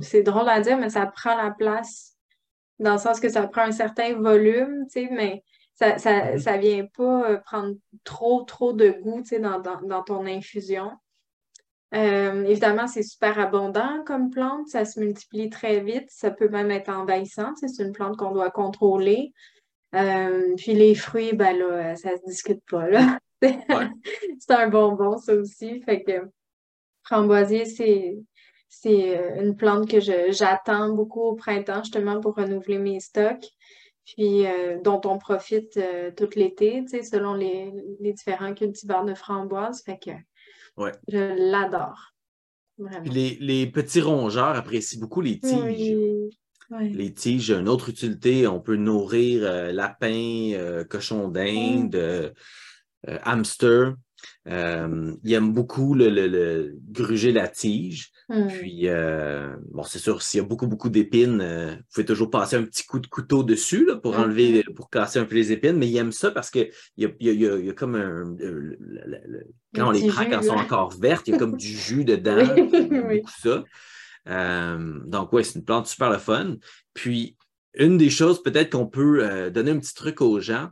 c'est drôle à dire, mais ça prend la place dans le sens que ça prend un certain volume, tu sais, mais ça, ça, mm-hmm. ça vient pas euh, prendre trop, trop de goût, sais, dans, dans, ton infusion. Euh, évidemment, c'est super abondant comme plante, ça se multiplie très vite, ça peut même être envahissant, c'est une plante qu'on doit contrôler. puis les fruits, ben là, ça se discute pas, là. c'est un bonbon, ça aussi. Fait que framboisier, c'est, c'est euh, une plante que j'attends beaucoup au printemps, justement, pour renouveler mes stocks. Puis euh, dont on profite euh, tout l'été, selon les, différents cultivars de framboises. Fait que je l'adore. Les, petits rongeurs apprécient beaucoup les tiges. Les tiges, une autre utilité, on peut nourrir lapins, cochons d'Inde, euh, hamster. Euh, il aime beaucoup le, gruger la tige. Hmm. Puis, euh, bon, c'est sûr, s'il y a beaucoup, beaucoup d'épines, vous pouvez toujours passer un petit coup de couteau dessus pour enlever, pour casser un peu les épines, mais il aime ça parce qu'il y a, y, a, y a, comme un. quand on les prend, quand elles sont encore vertes, il y a comme du jus dedans. oui, beaucoup ça. donc, oui, c'est une plante super le fun. Puis, une des choses peut-être qu'on peut euh, donner un petit truc aux gens,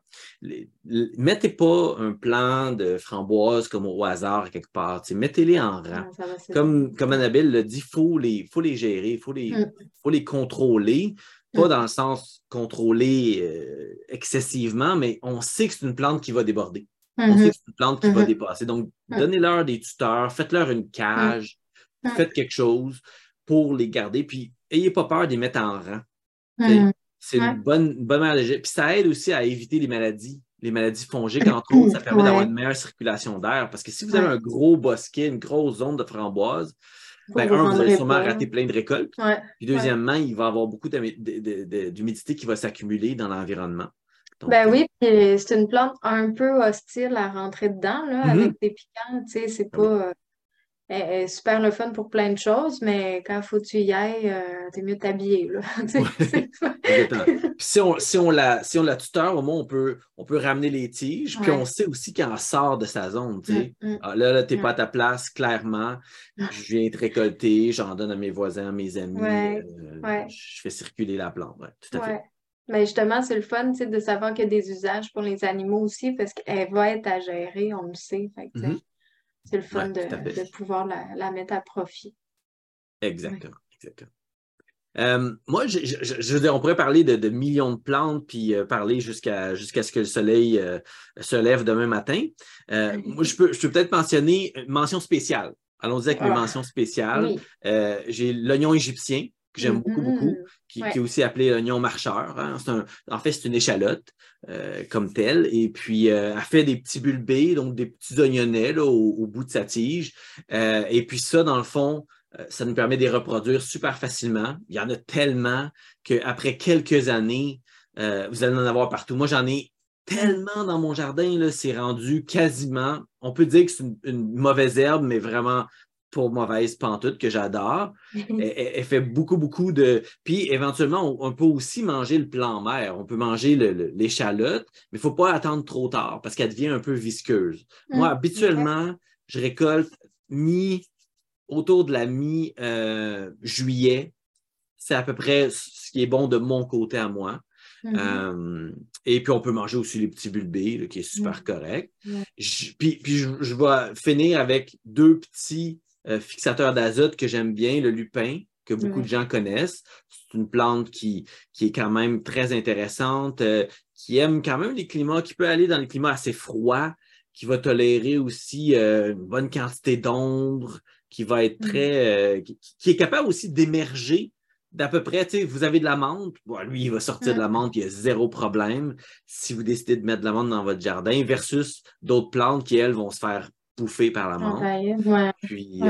mettez pas un plan de framboise comme au hasard quelque part. Mettez-les en rang. comme, comme Annabelle l'a dit, il faut les, faut les gérer, il faut les, mm. faut les contrôler. Pas mm. dans le sens contrôler euh, excessivement, mais on sait que c'est une plante qui va déborder. On mm-hmm. sait que c'est une plante qui va mm-hmm. dépasser. Donc, mm. donnez-leur des tuteurs, faites-leur une cage, faites quelque chose pour les garder. Puis, ayez pas peur de les mettre en rang. Mm. C'est une bonne, bonne manière Puis ça aide aussi à éviter les maladies, les maladies fongiques, entre autres. Ça permet d'avoir une meilleure circulation d'air. Parce que si vous avez un gros bosquet, une grosse zone de framboises, ben, un, vous allez sûrement rater plein de récoltes. Puis deuxièmement, il va y avoir beaucoup d'humidité qui va s'accumuler dans l'environnement. ben oui, c'est une plante un peu hostile à rentrer dedans, là, mm-hmm. avec des piquants, tu sais, c'est ah pas elle est super le fun pour plein de choses, mais quand faut que tu y ailles, euh, t'es mieux t'habiller. si on, si, on la, si on la tuteur, au moins, on peut, on peut ramener les tiges, puis on sait aussi qu'elle sort de sa zone. Tu sais. Mm, mm. Ah, là, là tu n'es pas à ta place, clairement. Je viens te récolter, j'en donne à mes voisins, à mes amis. Euh, je fais circuler la plante. tout à fait. Mais justement, c'est le fun de savoir qu'il y a des usages pour les animaux aussi, parce qu'elle va être à gérer, on le sait. Fait mm-hmm. C'est le fun de, pouvoir la, mettre à profit. Exactement, exactement. Euh, moi, je, veux dire, on pourrait parler de, millions de plantes puis euh, parler jusqu'à jusqu'à ce que le soleil euh, se lève demain matin. moi, je peux, je peux peut-être mentionner une mention spéciale. Allons-y avec mes ah. mentions spéciales. J'ai l'oignon égyptien, que j'aime beaucoup, beaucoup, mm-hmm. qui, est aussi appelé l'oignon marcheur. Hein. en fait, c'est une échalote euh, comme telle. Et puis, euh, elle fait des petits bulbés, donc des petits oignonnets au, bout de sa tige. Euh, et puis ça, dans le fond, ça nous permet de les reproduire super facilement. Il y en a tellement qu'après quelques années, vous allez en avoir partout. Moi, j'en ai tellement dans mon jardin, c'est rendu quasiment, on peut dire que c'est une, mauvaise herbe, mais vraiment pour mauvaise pantoute que j'adore. elle, fait beaucoup, beaucoup de. Puis éventuellement, on, peut aussi manger le plan mer. On peut manger l'échalote, mais il ne faut pas attendre trop tard parce qu'elle devient un peu visqueuse. Moi, mm, habituellement, je récolte mi autour de la mi-juillet. c'est à peu près ce qui est bon de mon côté à moi. Mm-hmm. et puis, on peut manger aussi les petits bulbés, qui est super correct. puis, puis je, je, vais finir avec deux petits fixateurs d'azote que j'aime bien, le lupin, que beaucoup de gens connaissent. C'est une plante qui, qui est quand même très intéressante, euh, qui aime quand même les climats, qui peut aller dans les climats assez froids, qui va tolérer aussi euh, une bonne quantité d'ombre, qui va être mm. très. Euh, qui, est capable aussi d'émerger d'à peu près, tu sais, vous avez de la menthe, lui, il va sortir de la menthe, il y a zéro problème si vous décidez de mettre de la menthe dans votre jardin, versus d'autres plantes qui, elles, vont se faire bouffer par la menthe. Puis,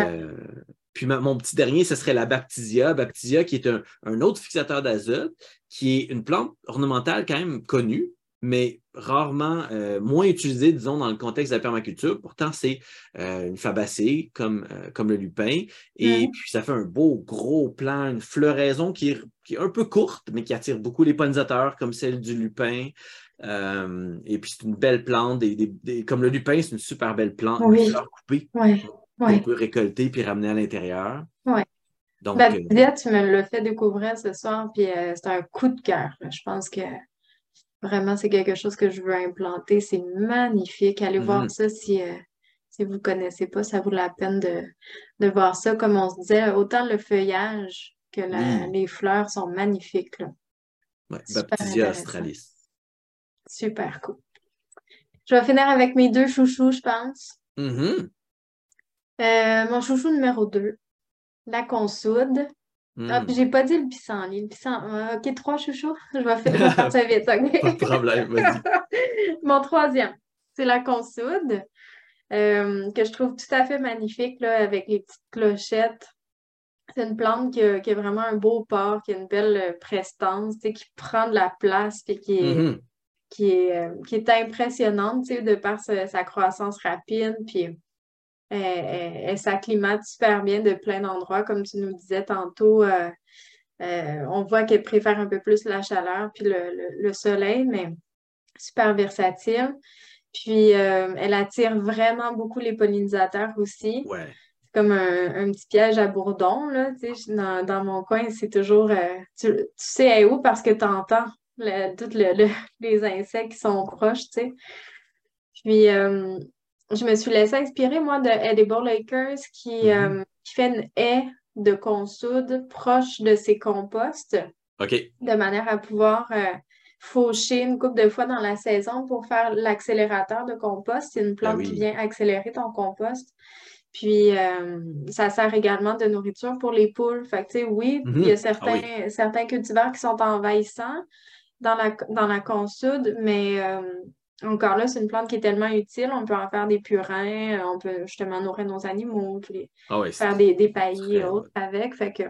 puis mon petit dernier, ce serait la Baptisia. Baptisia, qui est un, autre fixateur d'azote, qui est une plante ornementale quand même connue, mais rarement euh, moins utilisée, disons, dans le contexte de la permaculture. Pourtant, c'est euh, une fabacée comme, euh, comme le lupin. Et puis, ça fait un beau, gros plant, une floraison qui est, un peu courte, mais qui attire beaucoup les pollinisateurs, comme celle du lupin. Et puis, c'est une belle plante. comme le lupin, c'est une super belle plante, oui. coupée on peut récolter puis ramener à l'intérieur. Oui. Donc, ben, euh, tu me l'as fait découvrir ce soir, puis euh, c'est un coup de cœur. Je pense que vraiment, c'est quelque chose que je veux implanter. C'est magnifique. Allez voir mm-hmm. ça si, euh, si vous ne connaissez pas. Ça vaut la peine de, voir ça. Comme on se disait, autant le feuillage que mm. les fleurs sont magnifiques. Ouais, Baptisia australis. Super cool. Je vais finir avec mes deux chouchous, je pense. Mm-hmm. Euh, mon chouchou numéro 2, la consoude. Ah, puis hmm. j'ai pas dit le pissenlit. Le pissenlit. Euh, ok, trois chouchous. Je vais faire, ça vite, Pas de problème, vas-y. Mon troisième, c'est la consoude, euh, que je trouve tout à fait magnifique, là, avec les petites clochettes. C'est une plante qui a, vraiment un beau port, qui a une belle prestance, qui prend de la place, puis qui est, mm-hmm. Qui est, qui est impressionnante, de par sa, sa croissance rapide. Puis elle, s'acclimate super bien de plein d'endroits, comme tu nous disais tantôt. Euh, euh, on voit qu'elle préfère un peu plus la chaleur puis le, soleil, mais super versatile. Puis euh, elle attire vraiment beaucoup les pollinisateurs aussi. Ouais. C'est comme un, petit piège à bourdon, là, dans, mon coin, c'est toujours tu, sais où parce que tu entends tous les insectes qui sont proches, tu sais. Puis je me suis laissée inspirer, moi, de Edible Lakers qui, mm-hmm. euh, qui fait une haie de consoude proche de ses composts. OK. De manière à pouvoir euh, faucher une couple de fois dans la saison pour faire l'accélérateur de compost. C'est une plante ben qui vient accélérer ton compost. Puis, euh, ça sert également de nourriture pour les poules. Fait que, tu sais, oui, il y a certains, ah certains cultivars qui sont envahissants dans la, dans la consoude, mais encore là, c'est une plante qui est tellement utile. On peut en faire des purins, on peut justement nourrir nos animaux, ah faire des, des paillis et autres avec. Fait que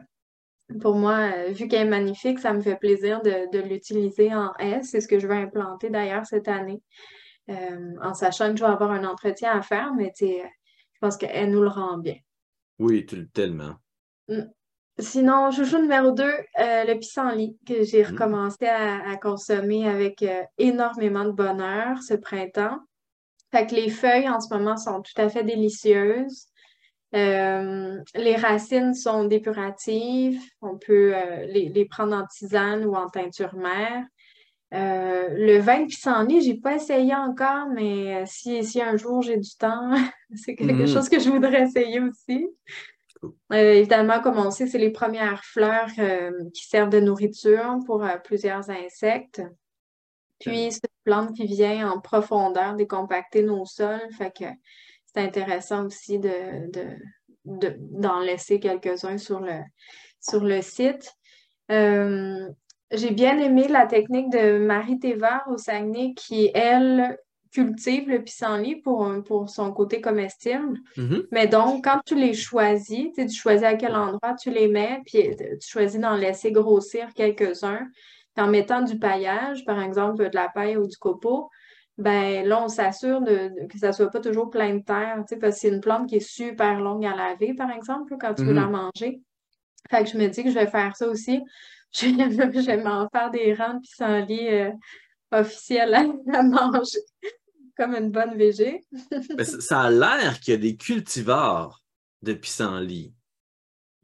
pour moi, euh, vu qu'elle est magnifique, ça me fait plaisir de, l'utiliser en S. C'est ce que je vais implanter d'ailleurs cette année. Euh, en sachant que je vais avoir un entretien à faire, mais je pense qu'elle nous le rend bien. Oui, tellement. Mm. Sinon, chouchou numéro 2, euh, le pissenlit, que j'ai mm. recommencé à, consommer avec euh, énormément de bonheur ce printemps. Fait que les feuilles en ce moment sont tout à fait délicieuses. Euh, les racines sont dépuratives. On peut les, prendre en tisane ou en teinture mère. le vin de pissenlit, je n'ai pas essayé encore, mais si, si un jour j'ai du temps, c'est quelque mm. chose que je voudrais essayer aussi. Euh, évidemment, comme on sait, c'est les premières fleurs euh, qui servent de nourriture pour euh, plusieurs insectes. Puis, c'est une plante qui vient en profondeur décompacter nos sols. Fait que c'est intéressant aussi de, d'en laisser quelques-uns sur le, sur le site. j'ai bien aimé la technique de Marie Thévard au Saguenay qui, elle, cultive le pissenlit pour, pour son côté comestible. Mm-hmm. Mais donc, quand tu les choisis, tu choisis à quel endroit tu les mets, puis euh, tu choisis d'en laisser grossir quelques-uns. En mettant du paillage, par exemple de la paille ou du copeau, ben là, on s'assure de, que ça ne soit pas toujours plein de terre, parce que c'est une plante qui est super longue à laver, par exemple, quand tu veux la mm-hmm. manger. Fait que je me dis que je vais faire ça aussi. Je vais, m'en faire des rangs de pissenlit euh, officiels à manger comme une bonne végé. ça a l'air qu'il y a des cultivars de pissenlit.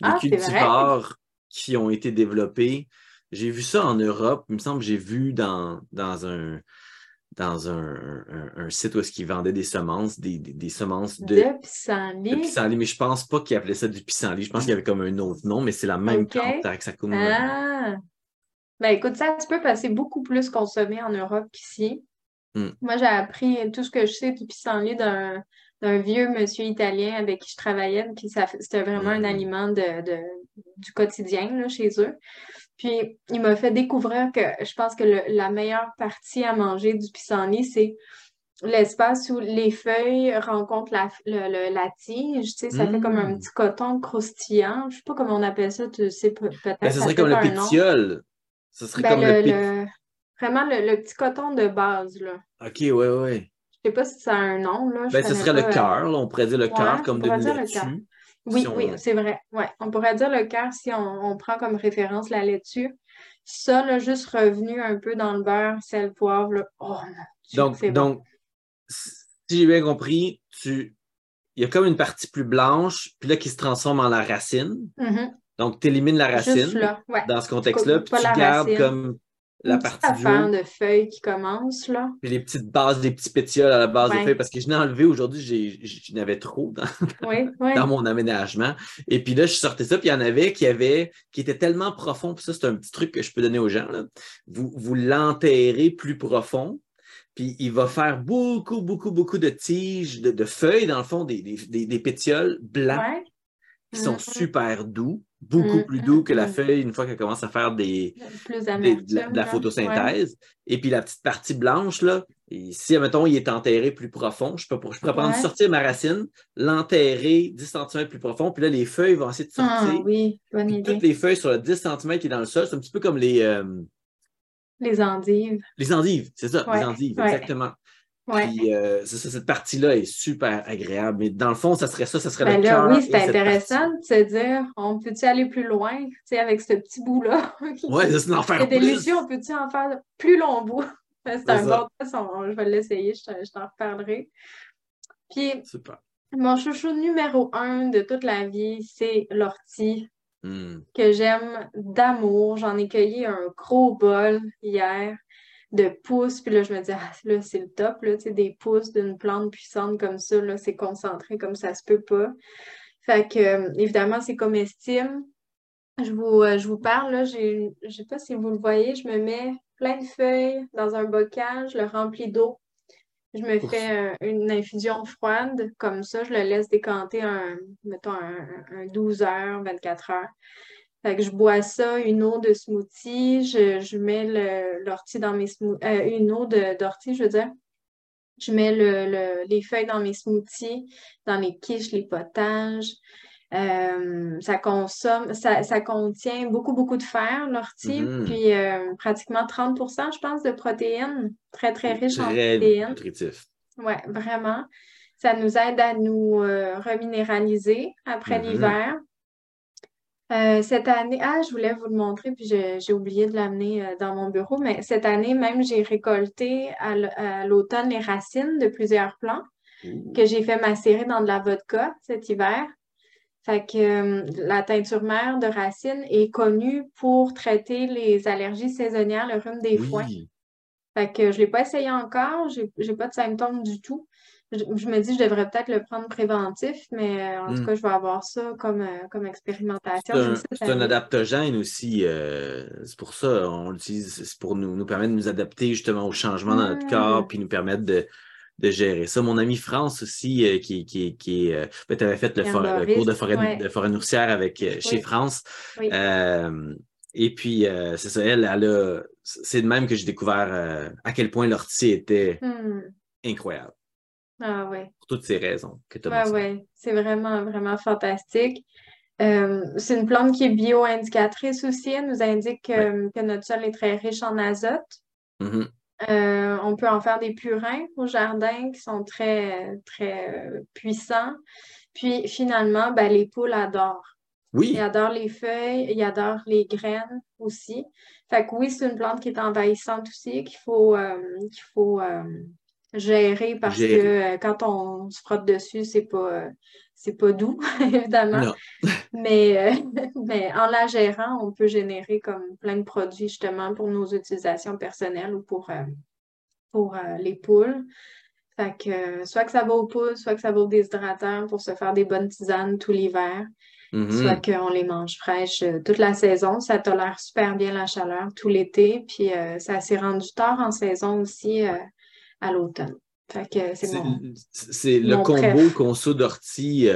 les ah, cultivars qui ont été développés. J'ai vu ça en Europe. Il me semble que j'ai vu dans, dans un dans un, un, site où est-ce qu'ils vendaient des semences, des, des, semences de, de pissenlit. De pissenlit, mais je pense pas qu'ils appelaient ça du pissenlit. Je pense qu'il y avait comme un autre nom, mais c'est la même plante avec sa Ah! Ben écoute, ça tu peux passer beaucoup plus consommé en Europe qu'ici. Hmm. Moi, j'ai appris tout ce que je sais du pissenlit d'un vieux monsieur italien avec qui je travaillais, puis c'était vraiment un hmm. aliment de, de, du quotidien là, chez eux. Puis il m'a fait découvrir que je pense que la meilleure partie à manger du pissenlit, c'est l'espace où les feuilles rencontrent la, la tige. Tu sais, ça fait comme un mmh. petit coton croustillant. Je sais pas comment on appelle ça, tu sais peut-être. Ben, ça serait comme le pétiole. Ça serait ben, comme le, Vraiment le, petit coton de base, là. OK, ouais, ouais. Je sais pas si ça a un nom, là. Ben, ce serait le cœur, on pourrait dire le cœur comme de laitue. Oui, oui, c'est vrai. Ouais. On pourrait dire le cœur si on, prend comme référence la laitue. Ça, là, juste revenu un peu dans le beurre, sel, poivre. Là. Oh, donc, donc, si j'ai bien compris, tu... il y a comme une partie plus blanche, puis là, qui se transforme en la racine. Mm-hmm. Donc, tu élimines la racine dans ce contexte-là, puis tu gardes comme la partie du de feuilles qui commence, là. Puis les petites bases, des petits pétioles à la base des feuilles, parce que je n'ai enlevé aujourd'hui, j'en avais trop dans, dans mon aménagement. Et puis là, je sortais ça, puis il y en avait qui avaient, qui étaient tellement profonds, puis ça, c'est un petit truc que je peux donner aux gens, là. Vous, vous l'enterrez plus profond, puis il va faire beaucoup, beaucoup, beaucoup de tiges, de, feuilles, dans le fond, des, des, des, pétioles blancs qui sont mm-hmm. super doux beaucoup mm, plus doux mm, que la mm. feuille une fois qu'elle commence à faire des, de, la, photosynthèse. Et puis la petite partie blanche, là, et si, admettons, il est enterré plus profond, je peux, je peux prendre, sortir ma racine, l'enterrer 10 cm plus profond, puis là, les feuilles vont essayer de ah, sortir. Ah, oui, bonne idée. Toutes les feuilles sur le 10 cm qui est dans le sol, c'est un petit peu comme les... Euh, les endives. Les endives, c'est ça, les endives, exactement. Puis, euh, cette partie-là est super agréable. Mais dans le fond, ça serait ça, ça serait ben le cœur. Oui, c'est intéressant de se dire, on peut-tu aller plus loin, tu sais, avec ce petit bout-là? oui, c'est en faire délicieux, on peut-tu en faire plus long bout? c'est un bon test, je vais l'essayer, je t'en reparlerai. Puis, mon chouchou numéro un de toute la vie, c'est l'ortie. Hmm. que j'aime d'amour. J'en ai cueilli un gros bol hier de pousses. Puis là, je me dis, ah, là, c'est le top, là, tu sais, des pousses d'une plante puissante comme ça, là, c'est concentré comme ça se peut pas. Fait que, euh, évidemment, c'est comestible. Je vous, euh, je vous parle, là, je sais pas si vous le voyez, je me mets plein de feuilles dans un bocal, je le remplis d'eau. Je me fais une infusion froide, comme ça, je le laisse décanter un, mettons, un, un 12 heures, 24 heures. Fait que je bois ça, une eau de smoothie, je, mets l'ortie dans mes smoothies, euh, une eau d'ortie, je veux dire. Je mets les feuilles dans mes smoothies, dans les quiches, les potages. Euh, ça consomme, ça, contient beaucoup, beaucoup de fer, l'ortie, mm-hmm. puis euh, pratiquement 30 je pense, de protéines. Très, très riche en protéines. nutritif. Oui, vraiment. Ça nous aide à nous reminéraliser après mm-hmm. l'hiver. Euh, cette année, ah, je voulais vous le montrer, puis j'ai oublié de l'amener euh, dans mon bureau, mais cette année même, j'ai récolté à l'automne les racines de plusieurs plants que j'ai fait macérer dans de la vodka cet hiver. Fait que euh, la teinture mère de racines est connue pour traiter les allergies saisonnières, le rhume des foins. Fait que je ne l'ai pas essayé encore, je n'ai pas de symptômes du tout je, me dis, je devrais peut-être le prendre préventif, mais euh, en tout hmm. cas, je vais avoir ça comme, euh, comme expérimentation. C'est un, adaptogène aussi. Euh, c'est pour ça, on l'utilise, c'est pour nous, nous permettre de nous adapter justement au changement dans notre corps, puis nous permettre de, de gérer ça. Mon ami France aussi, qui, qui, qui ben, tu avais fait le, cours de forêt, de forêt nourricière avec, chez France. et puis, c'est ça, elle, elle a, c'est de même que j'ai découvert à quel point l'ortie était hmm. incroyable. Ah ouais. Pour toutes ces raisons que tu as ouais, c'est vraiment, vraiment fantastique. Euh, c'est une plante qui est bio-indicatrice aussi. Elle nous indique que, notre sol est très riche en azote. Mm-hmm. Euh, on peut en faire des purins au jardin qui sont très, très euh, puissants. Puis finalement, ben, les poules adorent. Oui. Ils adorent les feuilles, ils adorent les graines aussi. Fait que oui, c'est une plante qui est envahissante aussi, qu'il faut, qu'il faut gérer parce que quand on se frotte dessus, c'est pas c'est pas doux, évidemment. mais, mais en la gérant, on peut générer comme plein de produits justement pour nos utilisations personnelles ou pour, pour les poules. Fait que soit que ça va aux poules, soit que ça va aux déshydrateurs pour se faire des bonnes tisanes tout l'hiver. Mm-hmm. Soit qu'on les mange fraîches euh, toute la saison. Ça tolère super bien la chaleur tout l'été. Puis euh, ça s'est rendu tard en saison aussi euh, à l'automne. C'est le combo conso d'ortie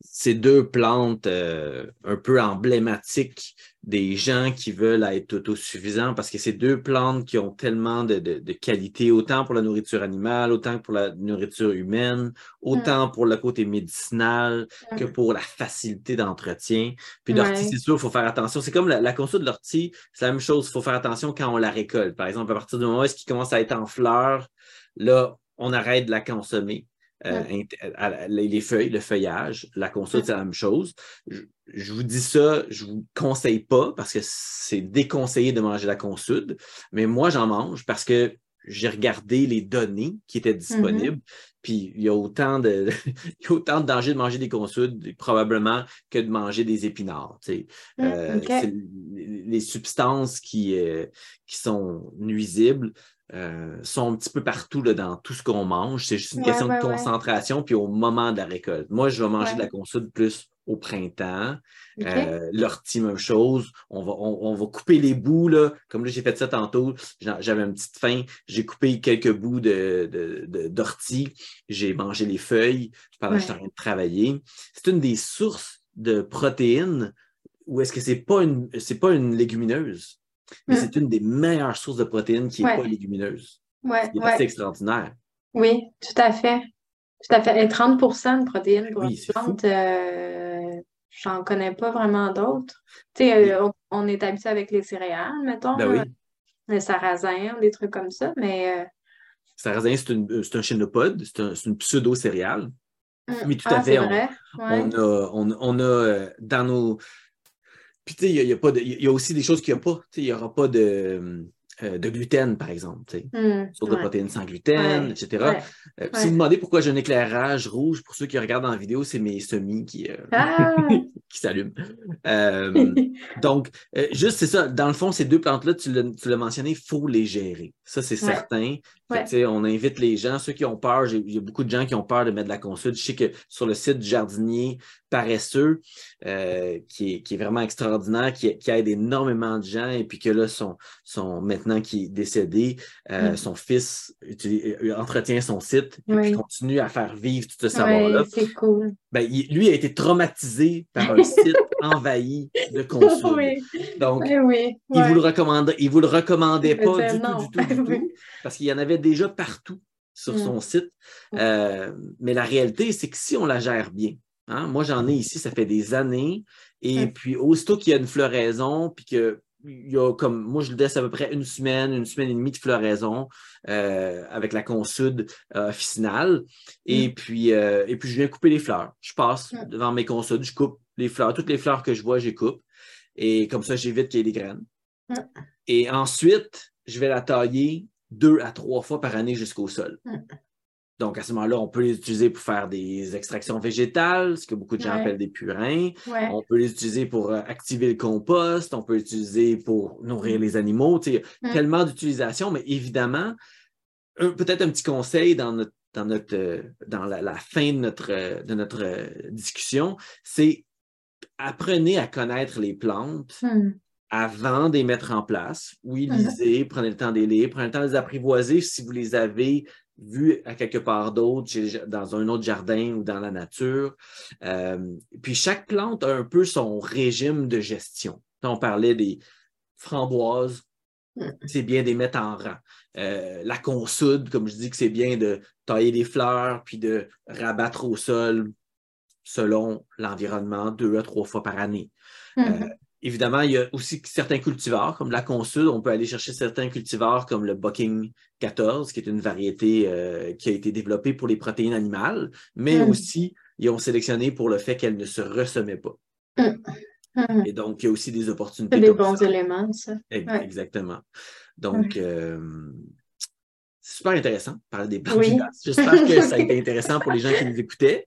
ces deux plantes euh, un peu emblématiques des gens qui veulent être autosuffisants parce que ces deux plantes qui ont tellement de, de, qualité, autant pour la nourriture animale, autant que pour la nourriture humaine, autant mm. pour le côté médicinal que mm. pour la facilité d'entretien. Puis l'ortie, c'est sûr, il faut faire attention. C'est comme la, la de l'ortie, c'est la même chose, il faut faire attention quand on la récolte. Par exemple, à partir du moment où il commence à être en fleurs, là, on arrête de la consommer. Euh, les feuilles, le feuillage, la console, c'est la même chose. Je, vous dis ça, je ne vous conseille pas parce que c'est déconseillé de manger la consude, mais moi, j'en mange parce que j'ai regardé les données qui étaient disponibles, mm-hmm. puis il y a autant de il y a autant de danger de manger des consudes probablement que de manger des épinards. Mm, euh, les substances qui, euh, qui sont nuisibles euh, sont un petit peu partout là, dans tout ce qu'on mange. C'est juste une question de concentration, puis au moment de la récolte. Moi, je vais manger de la console plus au printemps. Euh, l'ortie, même chose. On va, on, va couper les bouts, là. Comme là, j'ai fait ça tantôt. J'avais une petite faim. J'ai coupé quelques bouts d'ortie. De, j'ai mangé les feuilles pendant que j'étais en train de travailler. C'est une des sources de protéines ou est-ce que c'est pas une c'est pas une légumineuse? Mais mm. c'est une des meilleures sources de protéines qui n'est pas légumineuse. Ouais, c'est assez extraordinaire. Oui, tout à fait. Tout à fait. Et 30% de protéines pour une plante, euh, j'en connais pas vraiment d'autres. Tu sais, euh, on, est habitué avec les céréales, mettons. Ben oui. Les sarrasins, des trucs comme ça, mais. Euh... Sarrasin, c'est un chénopode, c'est un, une pseudo-céréale. Mm. Oui, tout à ah, fait. On, on, a, on, on a euh, dans nos puis, tu sais, il y, a, pas y a aussi des choses qu'il n'y a pas. Il n'y aura pas de, euh, de gluten, par exemple. Mm, sur de protéines sans gluten, etc. Euh, si vous me demandez pourquoi j'ai un éclairage rouge, pour ceux qui regardent en vidéo, c'est mes semis qui, euh, ah! qui s'allument. donc, juste, c'est ça. Dans le fond, ces deux plantes-là, tu l'as mentionné, il faut les gérer. Ça, c'est certain. on invite les gens, ceux qui ont peur, il y a beaucoup de gens qui ont peur de mettre de la consulte. Je sais que sur le site du jardinier paresseux, qui, est, qui, est, vraiment extraordinaire, qui, qui, aide énormément de gens, et puis que là, sont, sont maintenant qui est décédé, euh, son fils euh, entretient son site et puis continue à faire vivre tout ce savoir-là. c'est cool. Ben, lui a été traumatisé par un site envahi de consul. Donc, il vous le recommandait, il vous le recommandait pas du tout, du tout, du tout, parce qu'il y en avait déjà partout sur son site. Euh, mais la réalité, c'est que si on la gère bien, hein, moi j'en ai ici, ça fait des années, et puis aussitôt qu'il y a une floraison, puis que il y a comme moi je le laisse à peu près une semaine, une semaine et demie de floraison euh, avec la consude euh, officinale. Et mm. puis euh, et puis je viens couper les fleurs. Je passe mm. devant mes consudes, je coupe les fleurs, toutes les fleurs que je vois, je coupe. Et comme ça, j'évite qu'il y ait des graines. Mm. Et ensuite, je vais la tailler deux à trois fois par année jusqu'au sol. Donc, à ce moment-là, on peut les utiliser pour faire des extractions végétales, ce que beaucoup de gens appellent des purins. On peut les utiliser pour euh, activer le compost, on peut les utiliser pour nourrir mm. les animaux. Tu mm. Tellement d'utilisations, mais évidemment, peut-être un petit conseil dans, notre, dans, notre, euh, dans la, fin de notre, de notre euh, discussion, c'est apprenez à connaître les plantes. Mm. avant de les mettre en place. Oui, lisez, prenez le temps de les lire, prenez le temps de les apprivoiser si vous les avez vu à quelque part d'autre, dans un autre jardin ou dans la nature. Euh, puis chaque plante a un peu son régime de gestion. on parlait des framboises, c'est bien de les mettre en rang. Euh, la consoude, comme je dis que c'est bien de tailler des fleurs puis de rabattre au sol selon l'environnement deux à trois fois par année. Mm-hmm. Euh, Évidemment, il y a aussi certains cultivars, comme la consude. On peut aller chercher certains cultivars comme le Bucking 14, qui est une variété euh, qui a été développée pour les protéines animales, mais mm. aussi, ils ont sélectionné pour le fait qu'elle ne se ressemait pas. Mm. Mm. Et donc, il y a aussi des opportunités. des bons éléments, ça. Exactement. Donc, euh, super intéressant, parler des plantes vivaces. J'espère que ça a été intéressant pour les gens qui nous écoutaient.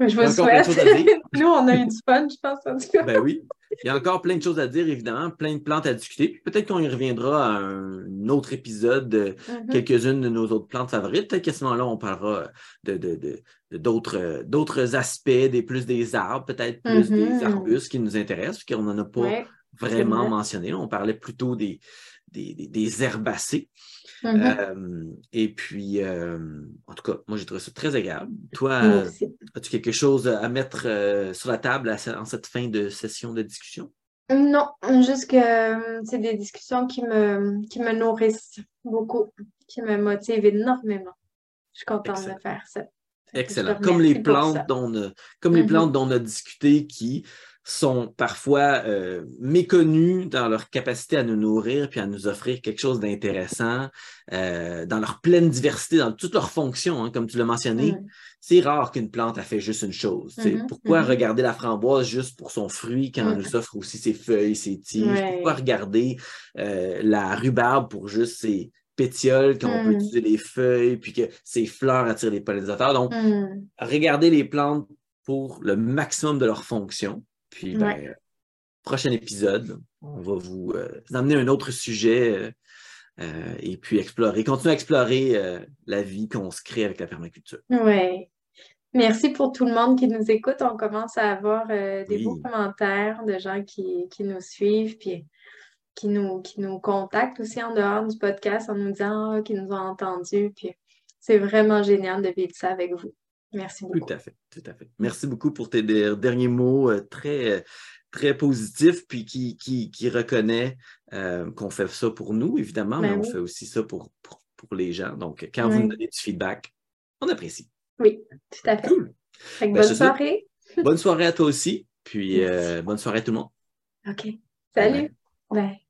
Je vous souhaite. Nous, on a eu du fun, je pense, en tout cas. Ben oui. Il y a encore plein de choses à dire, évidemment, plein de plantes à discuter. Peut-être qu'on y reviendra à un autre épisode de mm-hmm. quelques-unes de nos autres plantes favorites. Peut-être qu'à ce moment-là, on parlera de, d'autres, d'autres aspects, des, plus des arbres, peut-être plus des mm-hmm. arbustes qui nous intéressent, qu'on n'en a pas vraiment mentionné. On parlait plutôt des, des, herbacées. Mm-hmm. Euh, et puis, euh, en tout cas, moi, j'ai trouvé ça très agréable. Toi, as-tu quelque chose à mettre euh, sur la table en cette fin de session de discussion? Non, juste que c'est des discussions qui me, qui me nourrissent beaucoup, qui me motivent énormément. Je suis contente de faire ça. Excellent. Comme les plantes dont comme les mm-hmm. plantes dont on a discuté qui sont parfois euh, méconnus dans leur capacité à nous nourrir puis à nous offrir quelque chose d'intéressant, euh, dans leur pleine diversité, dans toutes leurs fonctions, hein, comme tu l'as mentionné. C'est rare qu'une plante a fait juste une chose. Mm-hmm, pourquoi mm-hmm. regarder la framboise juste pour son fruit quand elle nous offre aussi ses feuilles, ses tiges? Pourquoi regarder euh, la rhubarbe pour juste ses pétioles, qu'on peut mm. utiliser les feuilles, puis que ses fleurs attirent les pollinisateurs? Donc, mm. regardez les plantes pour le maximum de leur fonction puis, ben, prochain épisode, on va vous, euh, amener un autre sujet euh, euh, et puis explorer, continuer à explorer la vie qu'on se crée avec la permaculture. Oui. Merci pour tout le monde qui nous écoute. On commence à avoir des beaux commentaires de gens qui, nous suivent, puis qui nous, qui nous contactent aussi en dehors du podcast en nous disant ah, qu'ils nous ont entendus. Puis c'est vraiment génial de vivre ça avec vous. Merci beaucoup. Tout à fait, tout à fait. Merci beaucoup pour tes derniers mots euh, très, euh, très positifs, puis qui, qui, reconnaît euh, qu'on fait ça pour nous, évidemment, mais ben on fait aussi ça pour, pour, les gens. Donc, quand vous nous donnez du feedback, on apprécie. Oui, tout à fait. Cool. Ben, bonne soirée. bonne soirée à toi aussi, puis bonne soirée à tout le monde. OK. Salut. Bye.